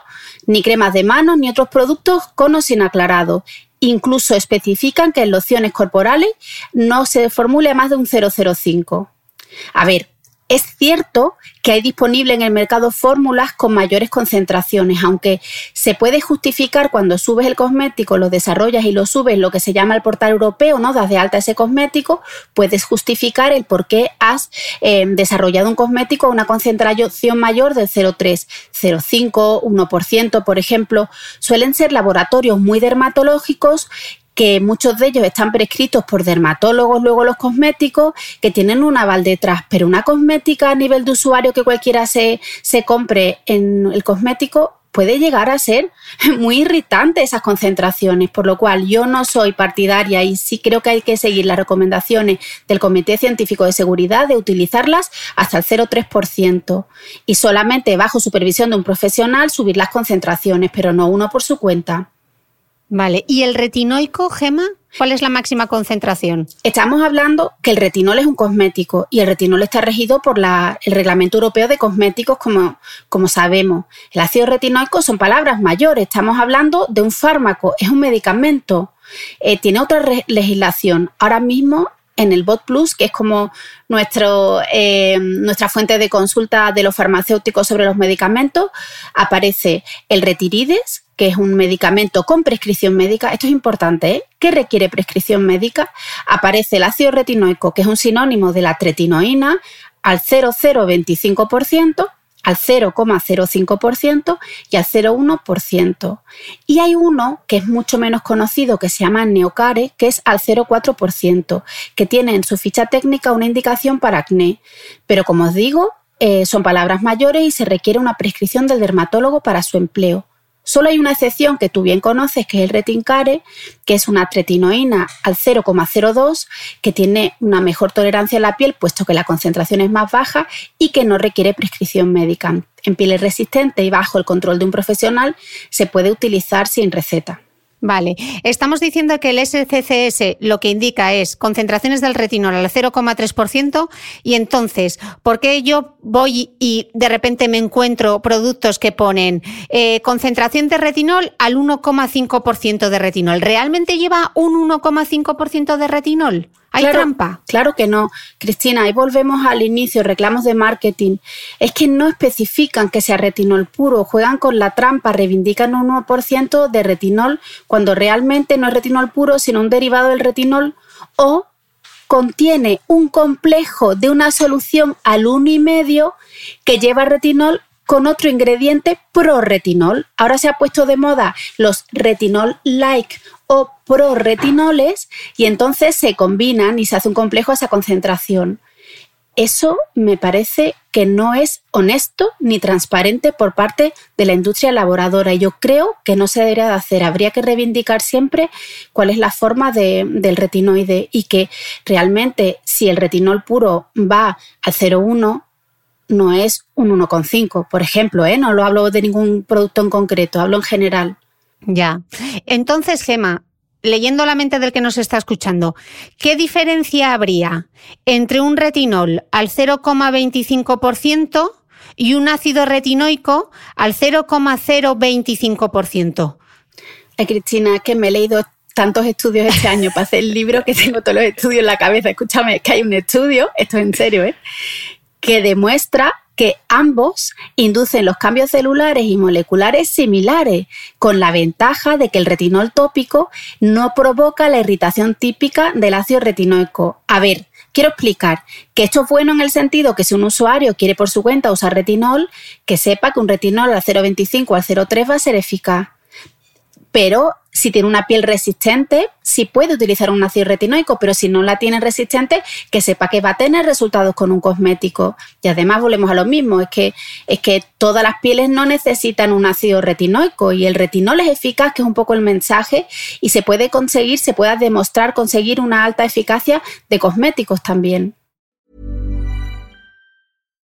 ni cremas de manos, ni otros productos con o sin aclarado. Incluso especifican que en lociones corporales no se formule más de un 0,05. A ver, Es cierto que hay disponible en el mercado fórmulas con mayores concentraciones, aunque se puede justificar cuando subes el cosmético, lo desarrollas y lo subes, lo que se llama el portal europeo, ¿no? Das de alta ese cosmético, puedes justificar el por qué has eh, desarrollado un cosmético a una concentración mayor del 0,3, 0,5, 1%, por ejemplo. Suelen ser laboratorios muy dermatológicos que muchos de ellos están prescritos por dermatólogos, luego los cosméticos, que tienen un aval detrás, pero una cosmética a nivel de usuario que cualquiera se, se compre en el cosmético puede llegar a ser *laughs* muy irritante esas concentraciones, por lo cual yo no soy partidaria y sí creo que hay que seguir las recomendaciones del Comité Científico de Seguridad de utilizarlas hasta el 0,3% y solamente bajo supervisión de un profesional subir las concentraciones, pero no uno por su cuenta. Vale, ¿y el retinoico, Gema? ¿Cuál es la máxima concentración? Estamos hablando que el retinol es un cosmético y el retinol está regido por el Reglamento Europeo de Cosméticos, como, como sabemos. El ácido retinoico son palabras mayores, estamos hablando de un fármaco, es un medicamento, eh, tiene otra legislación. Ahora mismo en el Bot Plus, que es como nuestro, eh, nuestra fuente de consulta de los farmacéuticos sobre los medicamentos, aparece el retirides, que es un medicamento con prescripción médica. Esto es importante, ¿eh? ¿Qué requiere prescripción médica? Aparece el ácido retinoico, que es un sinónimo de la tretinoína, al 0,025% al 0,05% y al 0,1%. Y hay uno que es mucho menos conocido que se llama Neocare, que es al 0,4%, que tiene en su ficha técnica una indicación para acné. Pero como os digo, eh, son palabras mayores y se requiere una prescripción del dermatólogo para su empleo. Solo hay una excepción que tú bien conoces, que es el retincare, que es una tretinoína al 0,02, que tiene una mejor tolerancia en la piel, puesto que la concentración es más baja y que no requiere prescripción médica. En pieles resistentes y bajo el control de un profesional se puede utilizar sin receta. Vale, estamos diciendo que el SCCS lo que indica es concentraciones del retinol al 0,3% y entonces, ¿por qué yo voy y de repente me encuentro productos que ponen eh, concentración de retinol al 1,5% de retinol? ¿Realmente lleva un 1,5% de retinol? ¿Hay claro, trampa? Claro que no. Cristina, ahí volvemos al inicio, reclamos de marketing. Es que no especifican que sea retinol puro, juegan con la trampa, reivindican un 1% de retinol cuando realmente no es retinol puro, sino un derivado del retinol o contiene un complejo de una solución al 1,5 que lleva retinol con otro ingrediente pro-retinol. Ahora se ha puesto de moda los retinol-like o pro-retinoles y entonces se combinan y se hace un complejo a esa concentración. Eso me parece que no es honesto ni transparente por parte de la industria elaboradora yo creo que no se debería de hacer. Habría que reivindicar siempre cuál es la forma del retinoide y que realmente si el retinol puro va al 0,1 no es un 1,5, por ejemplo, ¿eh? no lo hablo de ningún producto en concreto, hablo en general. Ya. Entonces, Gema, leyendo la mente del que nos está escuchando, ¿qué diferencia habría entre un retinol al 0,25% y un ácido retinoico al 0,025%? Ay, Cristina, que me he leído tantos estudios este año para hacer el libro que tengo todos los estudios en la cabeza. Escúchame, que hay un estudio, esto es en serio, ¿eh? que demuestra que ambos inducen los cambios celulares y moleculares similares, con la ventaja de que el retinol tópico no provoca la irritación típica del ácido retinoico. A ver, quiero explicar que esto es bueno en el sentido que si un usuario quiere por su cuenta usar retinol, que sepa que un retinol al 0,25 o al 0,3 va a ser eficaz pero si tiene una piel resistente, sí puede utilizar un ácido retinoico, pero si no la tiene resistente, que sepa que va a tener resultados con un cosmético. Y además volvemos a lo mismo, es que, es que todas las pieles no necesitan un ácido retinoico y el retinol es eficaz, que es un poco el mensaje, y se puede conseguir, se puede demostrar conseguir una alta eficacia de cosméticos también.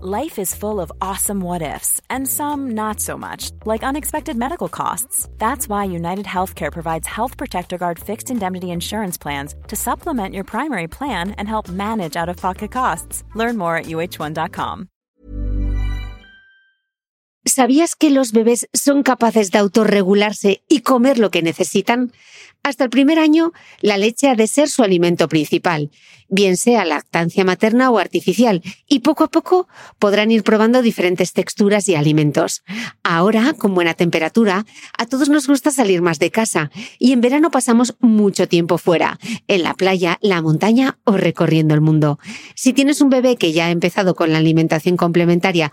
Life is full of awesome what ifs, and some not so much, like unexpected medical costs. That's why United Healthcare provides Health Protector Guard fixed indemnity insurance plans to supplement your primary plan and help manage out of pocket costs. Learn more at uh1.com. ¿Sabías que los bebés son capaces de autorregularse y comer lo que necesitan? Hasta el primer año, la leche ha de ser su alimento principal, bien sea lactancia materna o artificial, y poco a poco podrán ir probando diferentes texturas y alimentos. Ahora, con buena temperatura, a todos nos gusta salir más de casa, y en verano pasamos mucho tiempo fuera, en la playa, la montaña o recorriendo el mundo. Si tienes un bebé que ya ha empezado con la alimentación complementaria,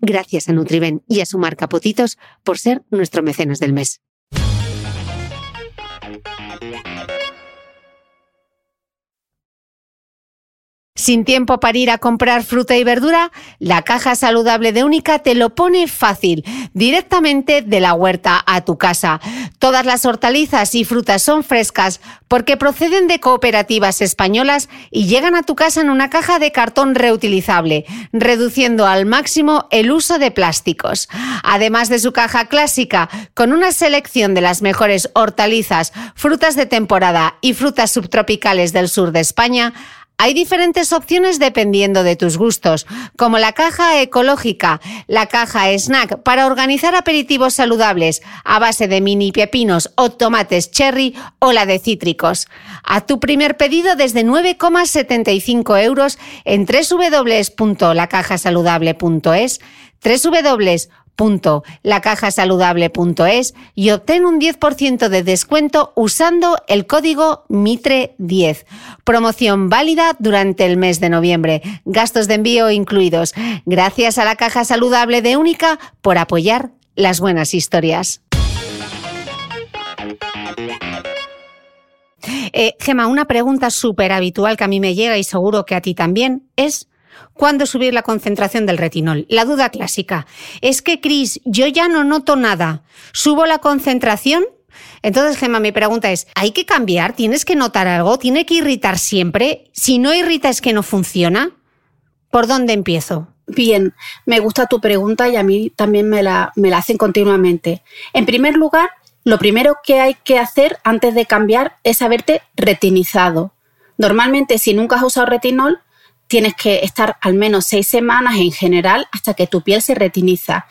Gracias a Nutriben y a su marca Potitos por ser nuestro mecenas del mes. Sin tiempo para ir a comprar fruta y verdura, la caja saludable de Única te lo pone fácil, directamente de la huerta a tu casa. Todas las hortalizas y frutas son frescas porque proceden de cooperativas españolas y llegan a tu casa en una caja de cartón reutilizable, reduciendo al máximo el uso de plásticos. Además de su caja clásica, con una selección de las mejores hortalizas, frutas de temporada y frutas subtropicales del sur de España, hay diferentes opciones dependiendo de tus gustos, como la caja ecológica, la caja snack para organizar aperitivos saludables a base de mini pepinos o tomates cherry o la de cítricos. A tu primer pedido desde 9,75 euros en www.lacajasaludable.es, www lacajasaludable.es y obtén un 10% de descuento usando el código MITRE10. Promoción válida durante el mes de noviembre. Gastos de envío incluidos. Gracias a la Caja Saludable de Única por apoyar las buenas historias. Eh, una pregunta súper habitual que a mí me llega y seguro que a ti también es ¿Cuándo subir la concentración del retinol? La duda clásica. Es que, Cris, yo ya no noto nada. ¿Subo la concentración? Entonces, Gemma, mi pregunta es, ¿hay que cambiar? ¿Tienes que notar algo? ¿Tiene que irritar siempre? Si no irrita es que no funciona. ¿Por dónde empiezo? Bien, me gusta tu pregunta y a mí también me la, me la hacen continuamente. En primer lugar, lo primero que hay que hacer antes de cambiar es haberte retinizado. Normalmente, si nunca has usado retinol, tienes que estar al menos seis semanas en general hasta que tu piel se retiniza.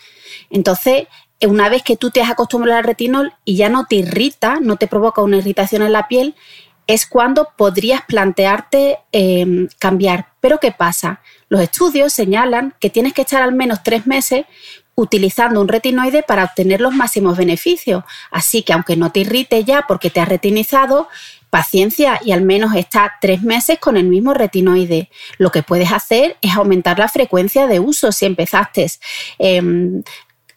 Entonces, una vez que tú te has acostumbrado al retinol y ya no te irrita, no te provoca una irritación en la piel, es cuando podrías plantearte em, cambiar. Pero ¿qué pasa? Los estudios señalan que tienes que estar al menos tres meses utilizando un retinoide para obtener los máximos beneficios. Así que aunque no te irrite ya porque te has retinizado, paciencia y al menos está tres meses con el mismo retinoide. Lo que puedes hacer es aumentar la frecuencia de uso. Si empezaste em,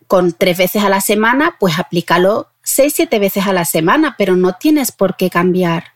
con tres veces a la semana, pues aplícalo seis, siete veces a la semana, pero no tienes por qué cambiar.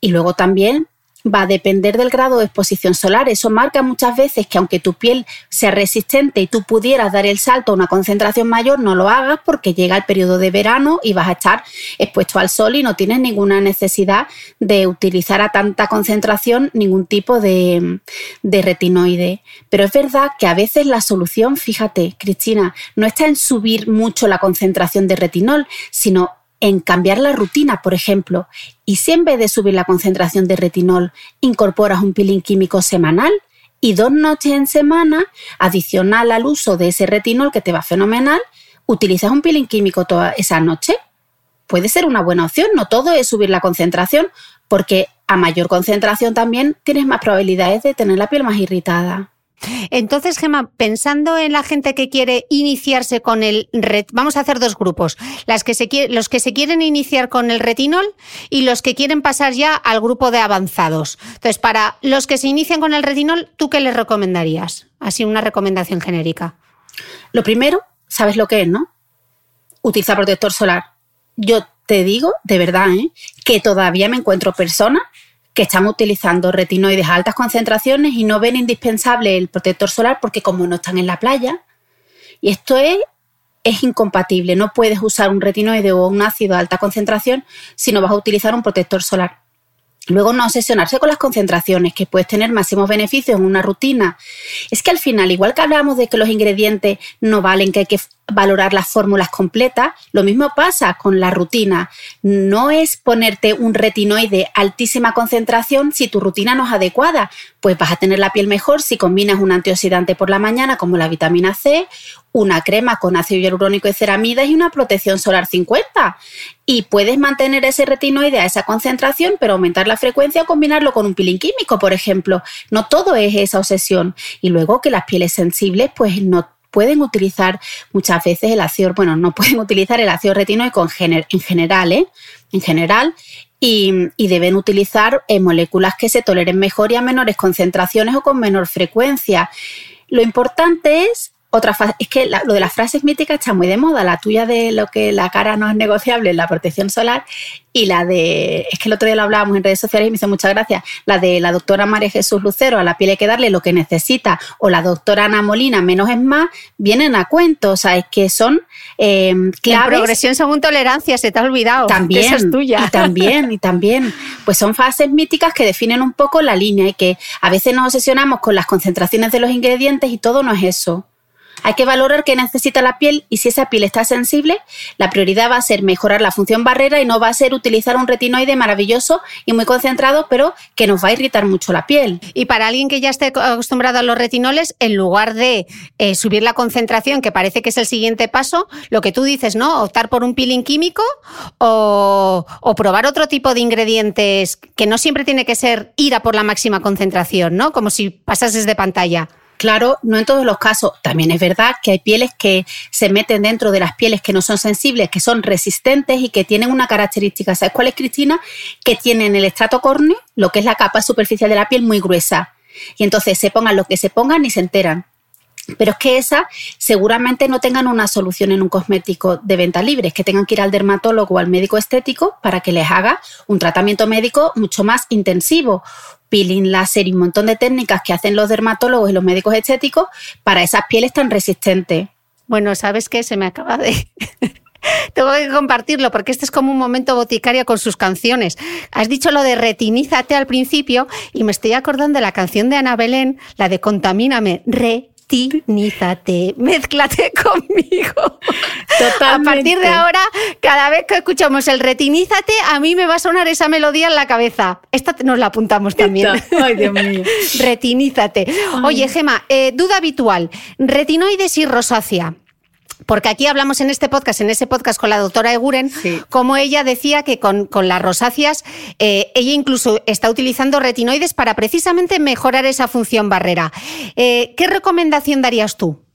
Y luego también va a depender del grado de exposición solar. Eso marca muchas veces que aunque tu piel sea resistente y tú pudieras dar el salto a una concentración mayor, no lo hagas porque llega el periodo de verano y vas a estar expuesto al sol y no tienes ninguna necesidad de utilizar a tanta concentración ningún tipo de, de retinoide. Pero es verdad que a veces la solución, fíjate, Cristina, no está en subir mucho la concentración de retinol, sino en cambiar la rutina, por ejemplo, y si en vez de subir la concentración de retinol incorporas un peeling químico semanal, y dos noches en semana, adicional al uso de ese retinol que te va fenomenal, utilizas un peeling químico toda esa noche. Puede ser una buena opción, no todo es subir la concentración, porque a mayor concentración también tienes más probabilidades de tener la piel más irritada. Entonces, Gemma, pensando en la gente que quiere iniciarse con el vamos a hacer dos grupos, las que se los que se quieren iniciar con el retinol y los que quieren pasar ya al grupo de avanzados. Entonces, para los que se inician con el retinol, ¿tú qué les recomendarías? Así una recomendación genérica. Lo primero, sabes lo que es, ¿no? Utiliza protector solar. Yo te digo, de verdad, ¿eh? que todavía me encuentro personas que están utilizando retinoides a altas concentraciones y no ven indispensable el protector solar porque como no están en la playa, y esto es, es incompatible, no puedes usar un retinoide o un ácido de alta concentración si no vas a utilizar un protector solar. Luego no obsesionarse con las concentraciones, que puedes tener máximos beneficios en una rutina. Es que al final, igual que hablamos de que los ingredientes no valen, que hay que valorar las fórmulas completas, lo mismo pasa con la rutina. No es ponerte un retinoide altísima concentración si tu rutina no es adecuada, pues vas a tener la piel mejor si combinas un antioxidante por la mañana como la vitamina C, una crema con ácido hialurónico y ceramidas y una protección solar 50. Y puedes mantener ese retinoide a esa concentración, pero aumentar la frecuencia o combinarlo con un peeling químico, por ejemplo. No todo es esa obsesión. Y luego que las pieles sensibles, pues no pueden utilizar muchas veces el ácido, bueno, no pueden *laughs* utilizar el ácido retinoico en, en general, ¿eh? En general, y, deben utilizar eh, moléculas que se toleren mejor y a menores concentraciones o con menor frecuencia. Lo importante es otra es que lo de las frases míticas está muy de moda, la tuya de lo que la cara no es negociable, la protección solar, y la de, es que el otro día lo hablábamos en redes sociales y me hizo muchas gracias, la de la doctora María Jesús Lucero, a la piel hay que darle lo que necesita, o la doctora Ana Molina, menos es más, vienen a cuento, o sea, es que son eh, claves. La progresión según tolerancia, se te ha olvidado. También, esa es tuya. Y también, y también, pues son frases míticas que definen un poco la línea y que a veces nos obsesionamos con las concentraciones de los ingredientes y todo no es eso. Hay que valorar qué necesita la piel y si esa piel está sensible, la prioridad va a ser mejorar la función barrera y no va a ser utilizar un retinoide maravilloso y muy concentrado, pero que nos va a irritar mucho la piel. Y para alguien que ya esté acostumbrado a los retinoles, en lugar de eh, subir la concentración, que parece que es el siguiente paso, lo que tú dices, ¿no? Optar por un peeling químico o, o probar otro tipo de ingredientes que no siempre tiene que ser ir a por la máxima concentración, ¿no? Como si pasases de pantalla. Claro, no en todos los casos. También es verdad que hay pieles que se meten dentro de las pieles que no son sensibles, que son resistentes y que tienen una característica. ¿Sabes cuál es, Cristina? Que tienen el estrato córneo, lo que es la capa superficial de la piel, muy gruesa. Y entonces se pongan lo que se pongan y se enteran. Pero es que esas seguramente no tengan una solución en un cosmético de venta libre, es que tengan que ir al dermatólogo o al médico estético para que les haga un tratamiento médico mucho más intensivo peeling láser y un montón de técnicas que hacen los dermatólogos y los médicos estéticos para esas pieles tan resistentes. Bueno, ¿sabes qué? Se me acaba de... *laughs* Tengo que compartirlo porque este es como un momento boticario con sus canciones. Has dicho lo de retinízate al principio y me estoy acordando de la canción de Ana Belén, la de Contamíname. Re retinízate, mézclate *laughs* conmigo. A partir de ahora, cada vez que escuchamos el retinízate, a mí me va a sonar esa melodía en la cabeza. Esta nos la apuntamos también. Ay, Dios mío. *laughs* retinízate. Oye, Gema, eh, duda habitual. Retinoides y rosácea. Porque aquí hablamos en este podcast, en ese podcast con la doctora Eguren, como ella decía que con, las rosáceas, eh, ella incluso está utilizando retinoides para precisamente mejorar esa función barrera. Eh, ¿Qué recomendación darías tú?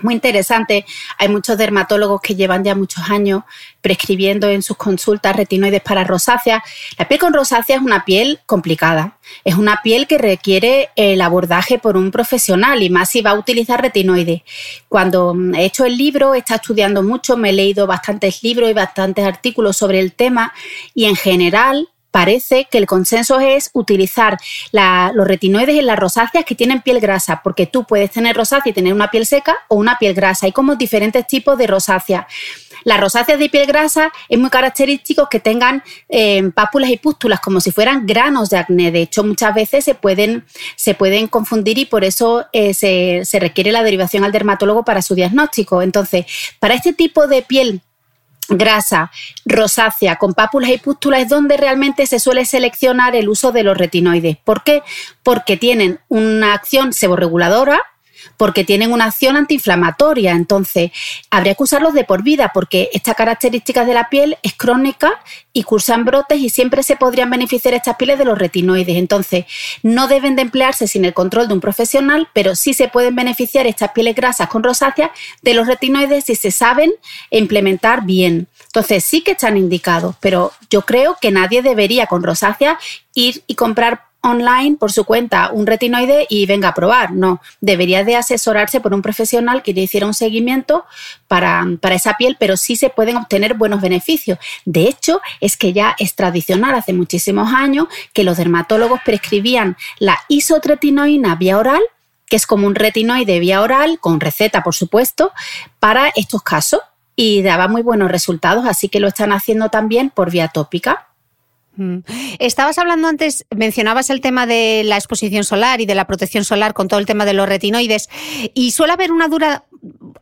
Muy interesante. Hay muchos dermatólogos que llevan ya muchos años prescribiendo en sus consultas retinoides para rosácea. La piel con rosácea es una piel complicada. Es una piel que requiere el abordaje por un profesional y más si va a utilizar retinoides. Cuando he hecho el libro, he estado estudiando mucho, me he leído bastantes libros y bastantes artículos sobre el tema y en general parece que el consenso es utilizar los retinoides en las rosáceas que tienen piel grasa, porque tú puedes tener rosácea y tener una piel seca o una piel grasa. Hay como diferentes tipos de rosácea. Las rosáceas de piel grasa es muy característico que tengan eh, pápulas y pústulas como si fueran granos de acné. De hecho, muchas veces se pueden, se pueden confundir y por eso eh, se, se requiere la derivación al dermatólogo para su diagnóstico. Entonces, para este tipo de piel grasa rosácea con pápulas y pústulas es donde realmente se suele seleccionar el uso de los retinoides. ¿Por qué? Porque tienen una acción seborreguladora, porque tienen una acción antiinflamatoria. Entonces, habría que usarlos de por vida porque esta característica de la piel es crónica y cursan brotes y siempre se podrían beneficiar estas pieles de los retinoides. Entonces, no deben de emplearse sin el control de un profesional, pero sí se pueden beneficiar estas pieles grasas con rosácea de los retinoides si se saben implementar bien. Entonces, sí que están indicados, pero yo creo que nadie debería con rosácea ir y comprar online por su cuenta un retinoide y venga a probar. No, debería de asesorarse por un profesional que le hiciera un seguimiento para, para, esa piel, pero sí se pueden obtener buenos beneficios. De hecho, es que ya es tradicional hace muchísimos años que los dermatólogos prescribían la isotretinoína vía oral que es como un retinoide vía oral, con receta por supuesto, para estos casos y daba muy buenos resultados, así que lo están haciendo también por vía tópica. Mm. Estabas hablando antes, mencionabas el tema de la exposición solar y de la protección solar con todo el tema de los retinoides y suele haber una dura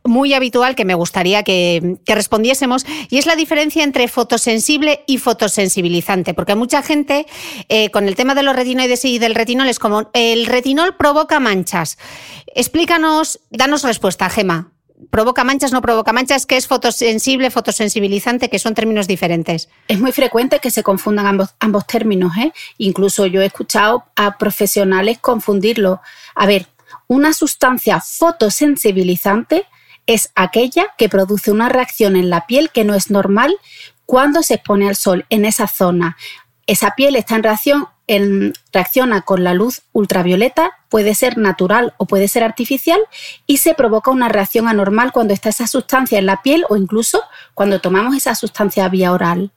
muy habitual que me gustaría que, respondiésemos y es la diferencia entre fotosensible y fotosensibilizante, porque mucha gente eh, con el tema de los retinoides y del retinol es como el retinol provoca manchas. Explícanos, danos respuesta, Gema provoca manchas, no provoca manchas, que es fotosensible, fotosensibilizante, que son términos diferentes. Es muy frecuente que se confundan ambos, ambos términos, ¿eh? Incluso yo he escuchado a profesionales confundirlo. A ver, una sustancia fotosensibilizante es aquella que produce una reacción en la piel que no es normal cuando se expone al sol en esa zona. Esa piel está en reacción reacciona con la luz ultravioleta, puede ser natural o puede ser artificial, y se provoca una reacción anormal cuando está esa sustancia en la piel o incluso cuando tomamos esa sustancia vía oral.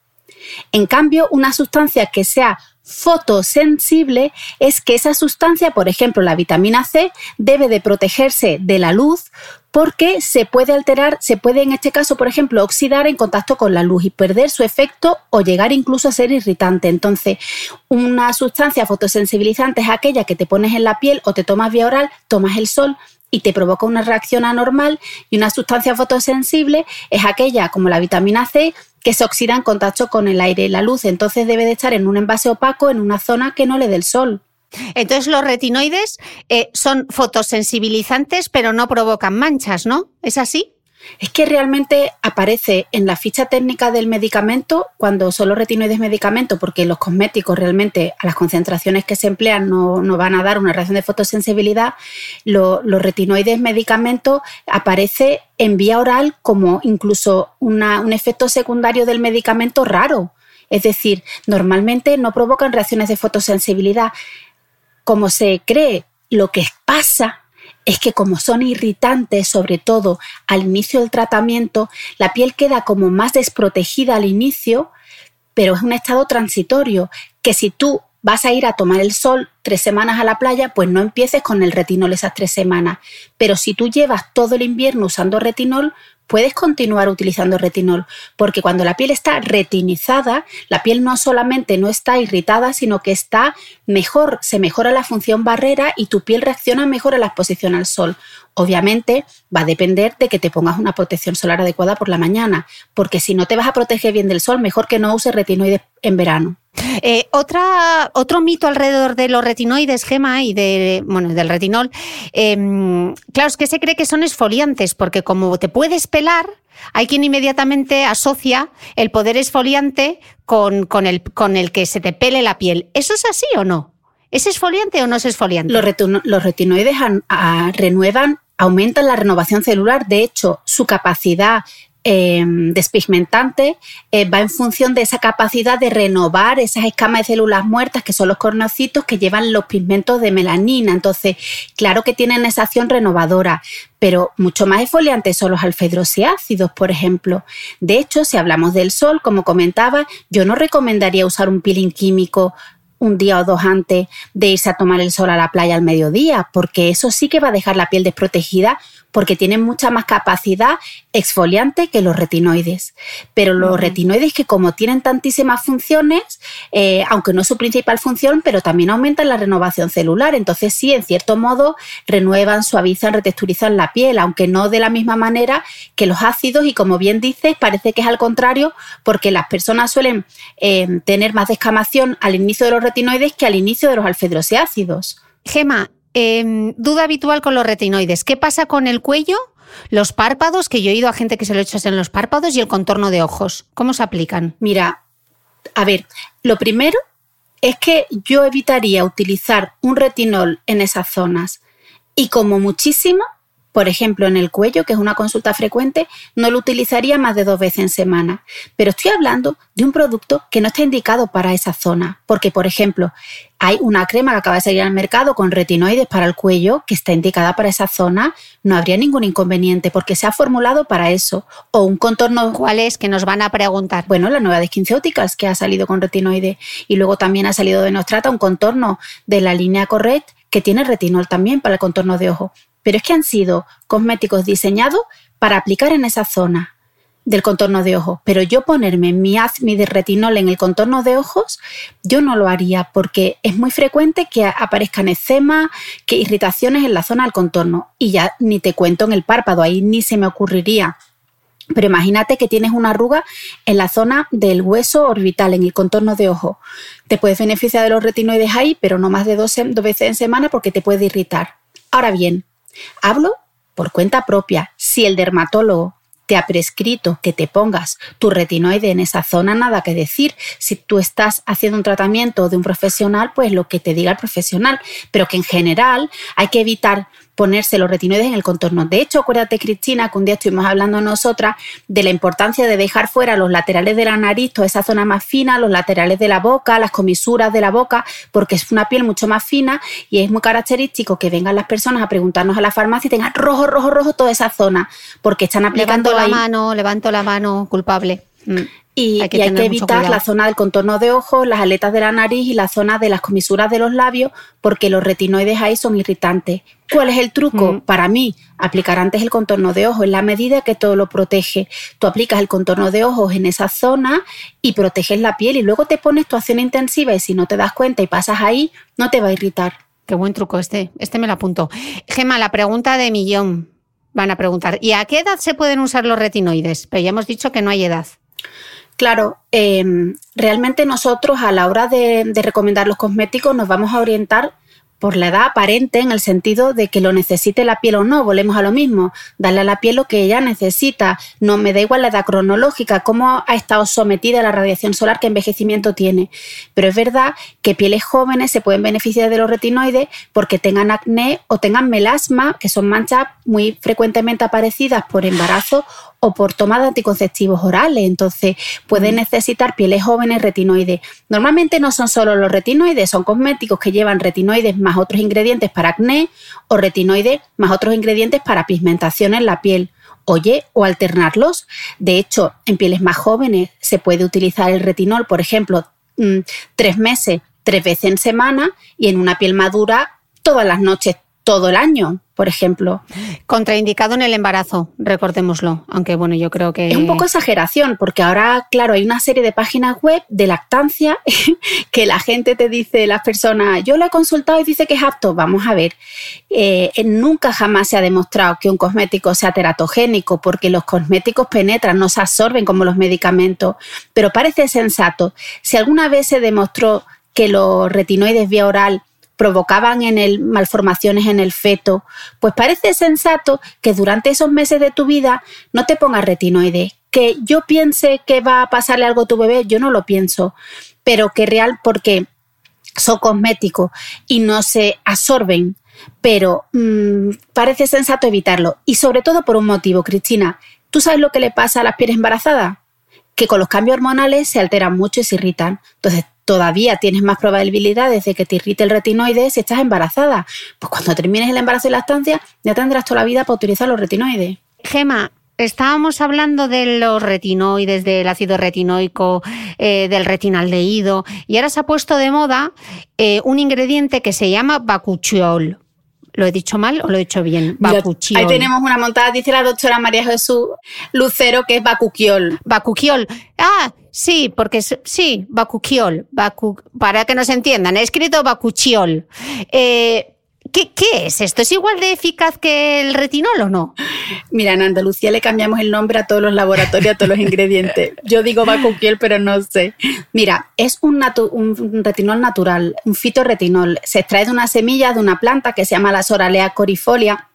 En cambio, una sustancia que sea fotosensible es que esa sustancia, por ejemplo la vitamina C, debe de protegerse de la luz porque se puede alterar, se puede en este caso, por ejemplo, oxidar en contacto con la luz y perder su efecto o llegar incluso a ser irritante. Entonces, una sustancia fotosensibilizante es aquella que te pones en la piel o te tomas vía oral, tomas el sol, y te provoca una reacción anormal y una sustancia fotosensible es aquella como la vitamina C que se oxida en contacto con el aire y la luz, entonces debe de estar en un envase opaco en una zona que no le dé el sol. Entonces los retinoides eh, son fotosensibilizantes, pero no provocan manchas, ¿no? ¿Es así? Es que realmente aparece en la ficha técnica del medicamento cuando son los retinoides medicamento, porque los cosméticos realmente a las concentraciones que se emplean no, van a dar una reacción de fotosensibilidad, los retinoides medicamento aparece en vía oral como incluso un efecto secundario del medicamento raro. Es decir, normalmente no provocan reacciones de fotosensibilidad como se cree, lo que pasa es que como son irritantes, sobre todo al inicio del tratamiento, la piel queda como más desprotegida al inicio, pero es un estado transitorio, que si tú vas a ir a tomar el sol tres semanas a la playa, pues no empieces con el retinol esas tres semanas. Pero si tú llevas todo el invierno usando retinol, puedes continuar utilizando retinol, porque cuando la piel está retinizada, la piel no solamente no está irritada, sino que está mejor, se mejora la función barrera y tu piel reacciona mejor a la exposición al sol. Obviamente va a depender de que te pongas una protección solar adecuada por la mañana, porque si no te vas a proteger bien del sol, mejor que no uses retinoides en verano. Eh, otra, otro mito alrededor de los retinoides, Gema, y de, bueno, del retinol, em, claro, es que se cree que son esfoliantes, porque como te puedes pelar, hay quien inmediatamente asocia el poder esfoliante con, con, el, con el que se te pele la piel. ¿Eso es así o no? ¿Es esfoliante o no es esfoliante? Los, los retinoides renuevan, aumentan la renovación celular. De hecho, su capacidad Em, despigmentante eh, va en función de esa capacidad de renovar esas escamas de células muertas que son los cornocitos que llevan los pigmentos de melanina. Entonces, claro que tienen esa acción renovadora, pero mucho más esfoliantes son los alfa-hidroxiácidos, por ejemplo. De hecho, si hablamos del sol, como comentaba, yo no recomendaría usar un peeling químico un día o dos antes de irse a tomar el sol a la playa al mediodía, porque eso sí que va a dejar la piel desprotegida porque tienen mucha más capacidad exfoliante que los retinoides. Pero los retinoides que como tienen tantísimas funciones, eh, aunque no es su principal función, pero también aumentan la renovación celular. Entonces sí, en cierto modo, renuevan, suavizan, retexturizan la piel, aunque no de la misma manera que los ácidos y como bien dices, parece que es al contrario, porque las personas suelen eh, tener más descamación al inicio de los retinoides que al inicio de los alfa-hidroxiácidos. Gema, em, duda habitual con los retinoides. ¿Qué pasa con el cuello? Los párpados, que yo he oído a gente que se lo echa en los párpados y el contorno de ojos. ¿Cómo se aplican? Mira, a ver, lo primero es que yo evitaría utilizar un retinol en esas zonas y como muchísimo por ejemplo, en el cuello, que es una consulta frecuente, no lo utilizaría más de dos veces en semana. Pero estoy hablando de un producto que no está indicado para esa zona. Porque, por ejemplo, hay una crema que acaba de salir al mercado con retinoides para el cuello que está indicada para esa zona. No habría ningún inconveniente porque se ha formulado para eso. O un contorno. ¿Cuál es? Que nos van a preguntar. Bueno, la nueva de SkinCeuticals que ha salido con retinoide. Y luego también ha salido de Nostrata un contorno de la línea Correct que tiene retinol también para el contorno de ojo pero es que han sido cosméticos diseñados para aplicar en esa zona del contorno de ojos. Pero yo ponerme mi mi de retinol en el contorno de ojos, yo no lo haría porque es muy frecuente que aparezcan eczema, que irritaciones en la zona del contorno. Y ya ni te cuento en el párpado, ahí ni se me ocurriría. Pero imagínate que tienes una arruga en la zona del hueso orbital, en el contorno de ojo. Te puedes beneficiar de los retinoides ahí, pero no más de dos veces en semana porque te puede irritar. Ahora bien, Hablo por cuenta propia. Si el dermatólogo te ha prescrito que te pongas tu retinoide en esa zona, nada que decir. Si tú estás haciendo un tratamiento de un profesional, pues lo que te diga el profesional, pero que en general hay que evitar ponerse los retinoides en el contorno. De hecho, acuérdate, Cristina, que un día estuvimos hablando nosotras de la importancia de dejar fuera los laterales de la nariz, toda esa zona más fina, los laterales de la boca, las comisuras de la boca, porque es una piel mucho más fina y es muy característico que vengan las personas a preguntarnos a la farmacia y tengan rojo, rojo, rojo toda esa zona, porque están aplicando levanto la mano, levanto la mano culpable. Mm. Y hay que, evitar la zona del contorno de ojos, las aletas de la nariz y la zona de las comisuras de los labios, porque los retinoides ahí son irritantes. ¿Cuál es el truco? Mm. Para mí, aplicar antes el contorno de ojos en la medida que todo lo protege. Tú aplicas el contorno de ojos en esa zona y proteges la piel y luego te pones tu acción intensiva y si no te das cuenta y pasas ahí, no te va a irritar. Qué buen truco este, este me lo apunto. Gema, la pregunta de millón. Van a preguntar, ¿y a qué edad se pueden usar los retinoides? Pero ya hemos dicho que no hay edad. Claro, em, realmente nosotros a la hora de, recomendar los cosméticos nos vamos a orientar por la edad aparente en el sentido de que lo necesite la piel o no, volvemos a lo mismo, darle a la piel lo que ella necesita, no me da igual la edad cronológica, cómo ha estado sometida a la radiación solar, qué envejecimiento tiene, pero es verdad que pieles jóvenes se pueden beneficiar de los retinoides porque tengan acné o tengan melasma, que son manchas muy frecuentemente aparecidas por embarazo o por toma de anticonceptivos orales. Entonces, puede mm. necesitar pieles jóvenes retinoides. Normalmente no son solo los retinoides, son cosméticos que llevan retinoides más otros ingredientes para acné o retinoides más otros ingredientes para pigmentación en la piel. Oye, o alternarlos. De hecho, en pieles más jóvenes se puede utilizar el retinol, por ejemplo, mm, tres meses, tres veces en semana, y en una piel madura todas las noches, todo el año, por ejemplo. Contraindicado en el embarazo, recordémoslo, aunque bueno, yo creo que... Es un poco exageración, porque ahora, claro, hay una serie de páginas web de lactancia *laughs* que la gente te dice, las personas, yo lo he consultado y dice que es apto. Vamos a ver, eh, nunca jamás se ha demostrado que un cosmético sea teratogénico, porque los cosméticos penetran, no se absorben como los medicamentos, pero parece sensato. Si alguna vez se demostró que los retinoides vía oral provocaban en el malformaciones en el feto, pues parece sensato que durante esos meses de tu vida no te pongas retinoides. Que yo piense que va a pasarle algo a tu bebé, yo no lo pienso, pero que real porque son cosméticos y no se absorben, pero mm, parece sensato evitarlo. Y sobre todo por un motivo, Cristina, ¿tú sabes lo que le pasa a las pieles embarazadas? Que con los cambios hormonales se alteran mucho y se irritan. Entonces, todavía tienes más probabilidades de que te irrite el retinoide si estás embarazada. Pues cuando termines el embarazo y la estancia, ya tendrás toda la vida para utilizar los retinoides. Gema, Estábamos hablando de los retinoides, del ácido retinoico, eh, del retinaldehído, y ahora se ha puesto de moda eh, un ingrediente que se llama bacuchiol. ¿Lo he dicho mal o lo he dicho bien? Bacuchiol. Ahí tenemos una montada, dice la doctora María Jesús Lucero, que es bacuquiol. Bacuquiol. Ah, sí, porque sí, bacuquiol. para que nos entiendan, he escrito bacuchiol. Eh, ¿Qué, es esto? ¿Es igual de eficaz que el retinol o no? Mira, en Andalucía le cambiamos el nombre a todos los laboratorios, a todos los ingredientes. Yo digo bacuquiol, pero no sé. Mira, es un, un, retinol natural, un fitorretinol. Se extrae de una semilla de una planta que se llama la Soralea corifolia.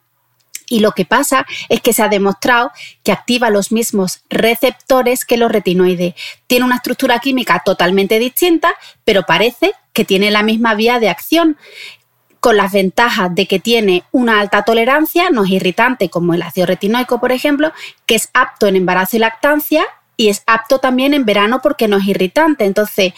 Y lo que pasa es que se ha demostrado que activa los mismos receptores que los retinoides. Tiene una estructura química totalmente distinta, pero parece que tiene la misma vía de acción con las ventajas de que tiene una alta tolerancia, no es irritante como el ácido retinoico, por ejemplo, que es apto en embarazo y lactancia y es apto también en verano porque no es irritante. Entonces,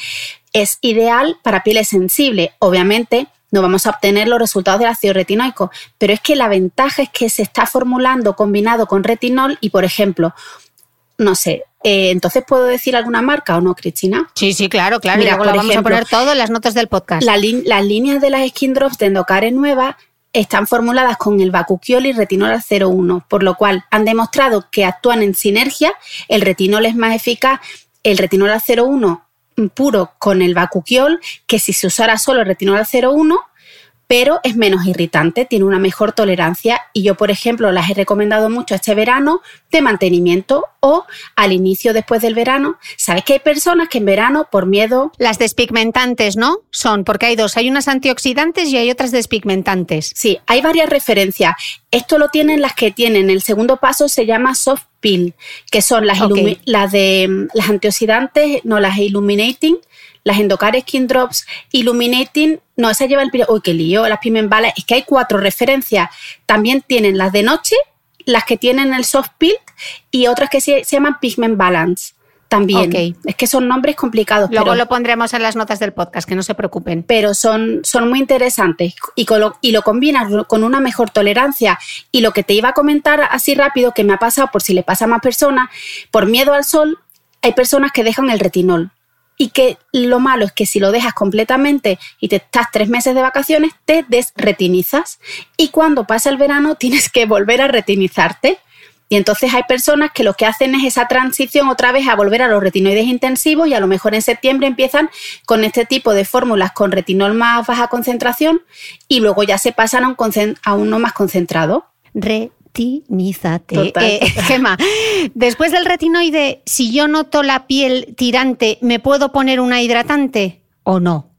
es ideal para pieles sensibles. Obviamente, no vamos a obtener los resultados del ácido retinoico, pero es que la ventaja es que se está formulando combinado con retinol y, por ejemplo, no sé, eh, entonces, ¿puedo decir alguna marca o no, Cristina? Sí, sí, claro, claro. Mira, lo vamos a poner todo en las notas del podcast. las líneas de las skin drops de Endocare nuevas están formuladas con el bacuquiol y retinol al 0,1, por lo cual han demostrado que actúan en sinergia. El retinol es más eficaz, el retinol al 0,1 puro con el bacuquiol, que si se usara solo el retinol al 0,1 pero es menos irritante, tiene una mejor tolerancia y yo, por ejemplo, las he recomendado mucho este verano de mantenimiento o al inicio después del verano. Sabes que hay personas que en verano por miedo... Las despigmentantes, ¿no? Son, porque hay dos, hay unas antioxidantes y hay otras despigmentantes. Sí, hay varias referencias. Esto lo tienen las que tienen. El segundo paso se llama soft pill, que son las, las de mm, las antioxidantes, no las illuminating, las Endocare Skin Drops, Illuminating, no, esa lleva el... Uy, qué lío, las Balas, es que hay cuatro referencias. También tienen las de noche, las que tienen el soft peel y otras que se, llaman Pigment Balance también. Es que son nombres complicados. Luego lo pondremos en las notas del podcast, que no se preocupen. Pero son, son muy interesantes y, lo, y lo combinas con una mejor tolerancia. Y lo que te iba a comentar así rápido, que me ha pasado por si le pasa a más personas, por miedo al sol, hay personas que dejan el retinol y que lo malo es que si lo dejas completamente y te estás tres meses de vacaciones, te desretinizas y cuando pasa el verano *laughs* tienes que volver a retinizarte. Y entonces hay personas que lo que hacen es esa transición otra vez a volver a los retinoides intensivos y a lo mejor en septiembre empiezan con este tipo de fórmulas con retinol más baja concentración y luego ya se pasan a, un a uno más concentrado. Retinízate. Eh, *laughs* Gema, después del retinoide, si yo noto la piel tirante, ¿me puedo poner una hidratante o no?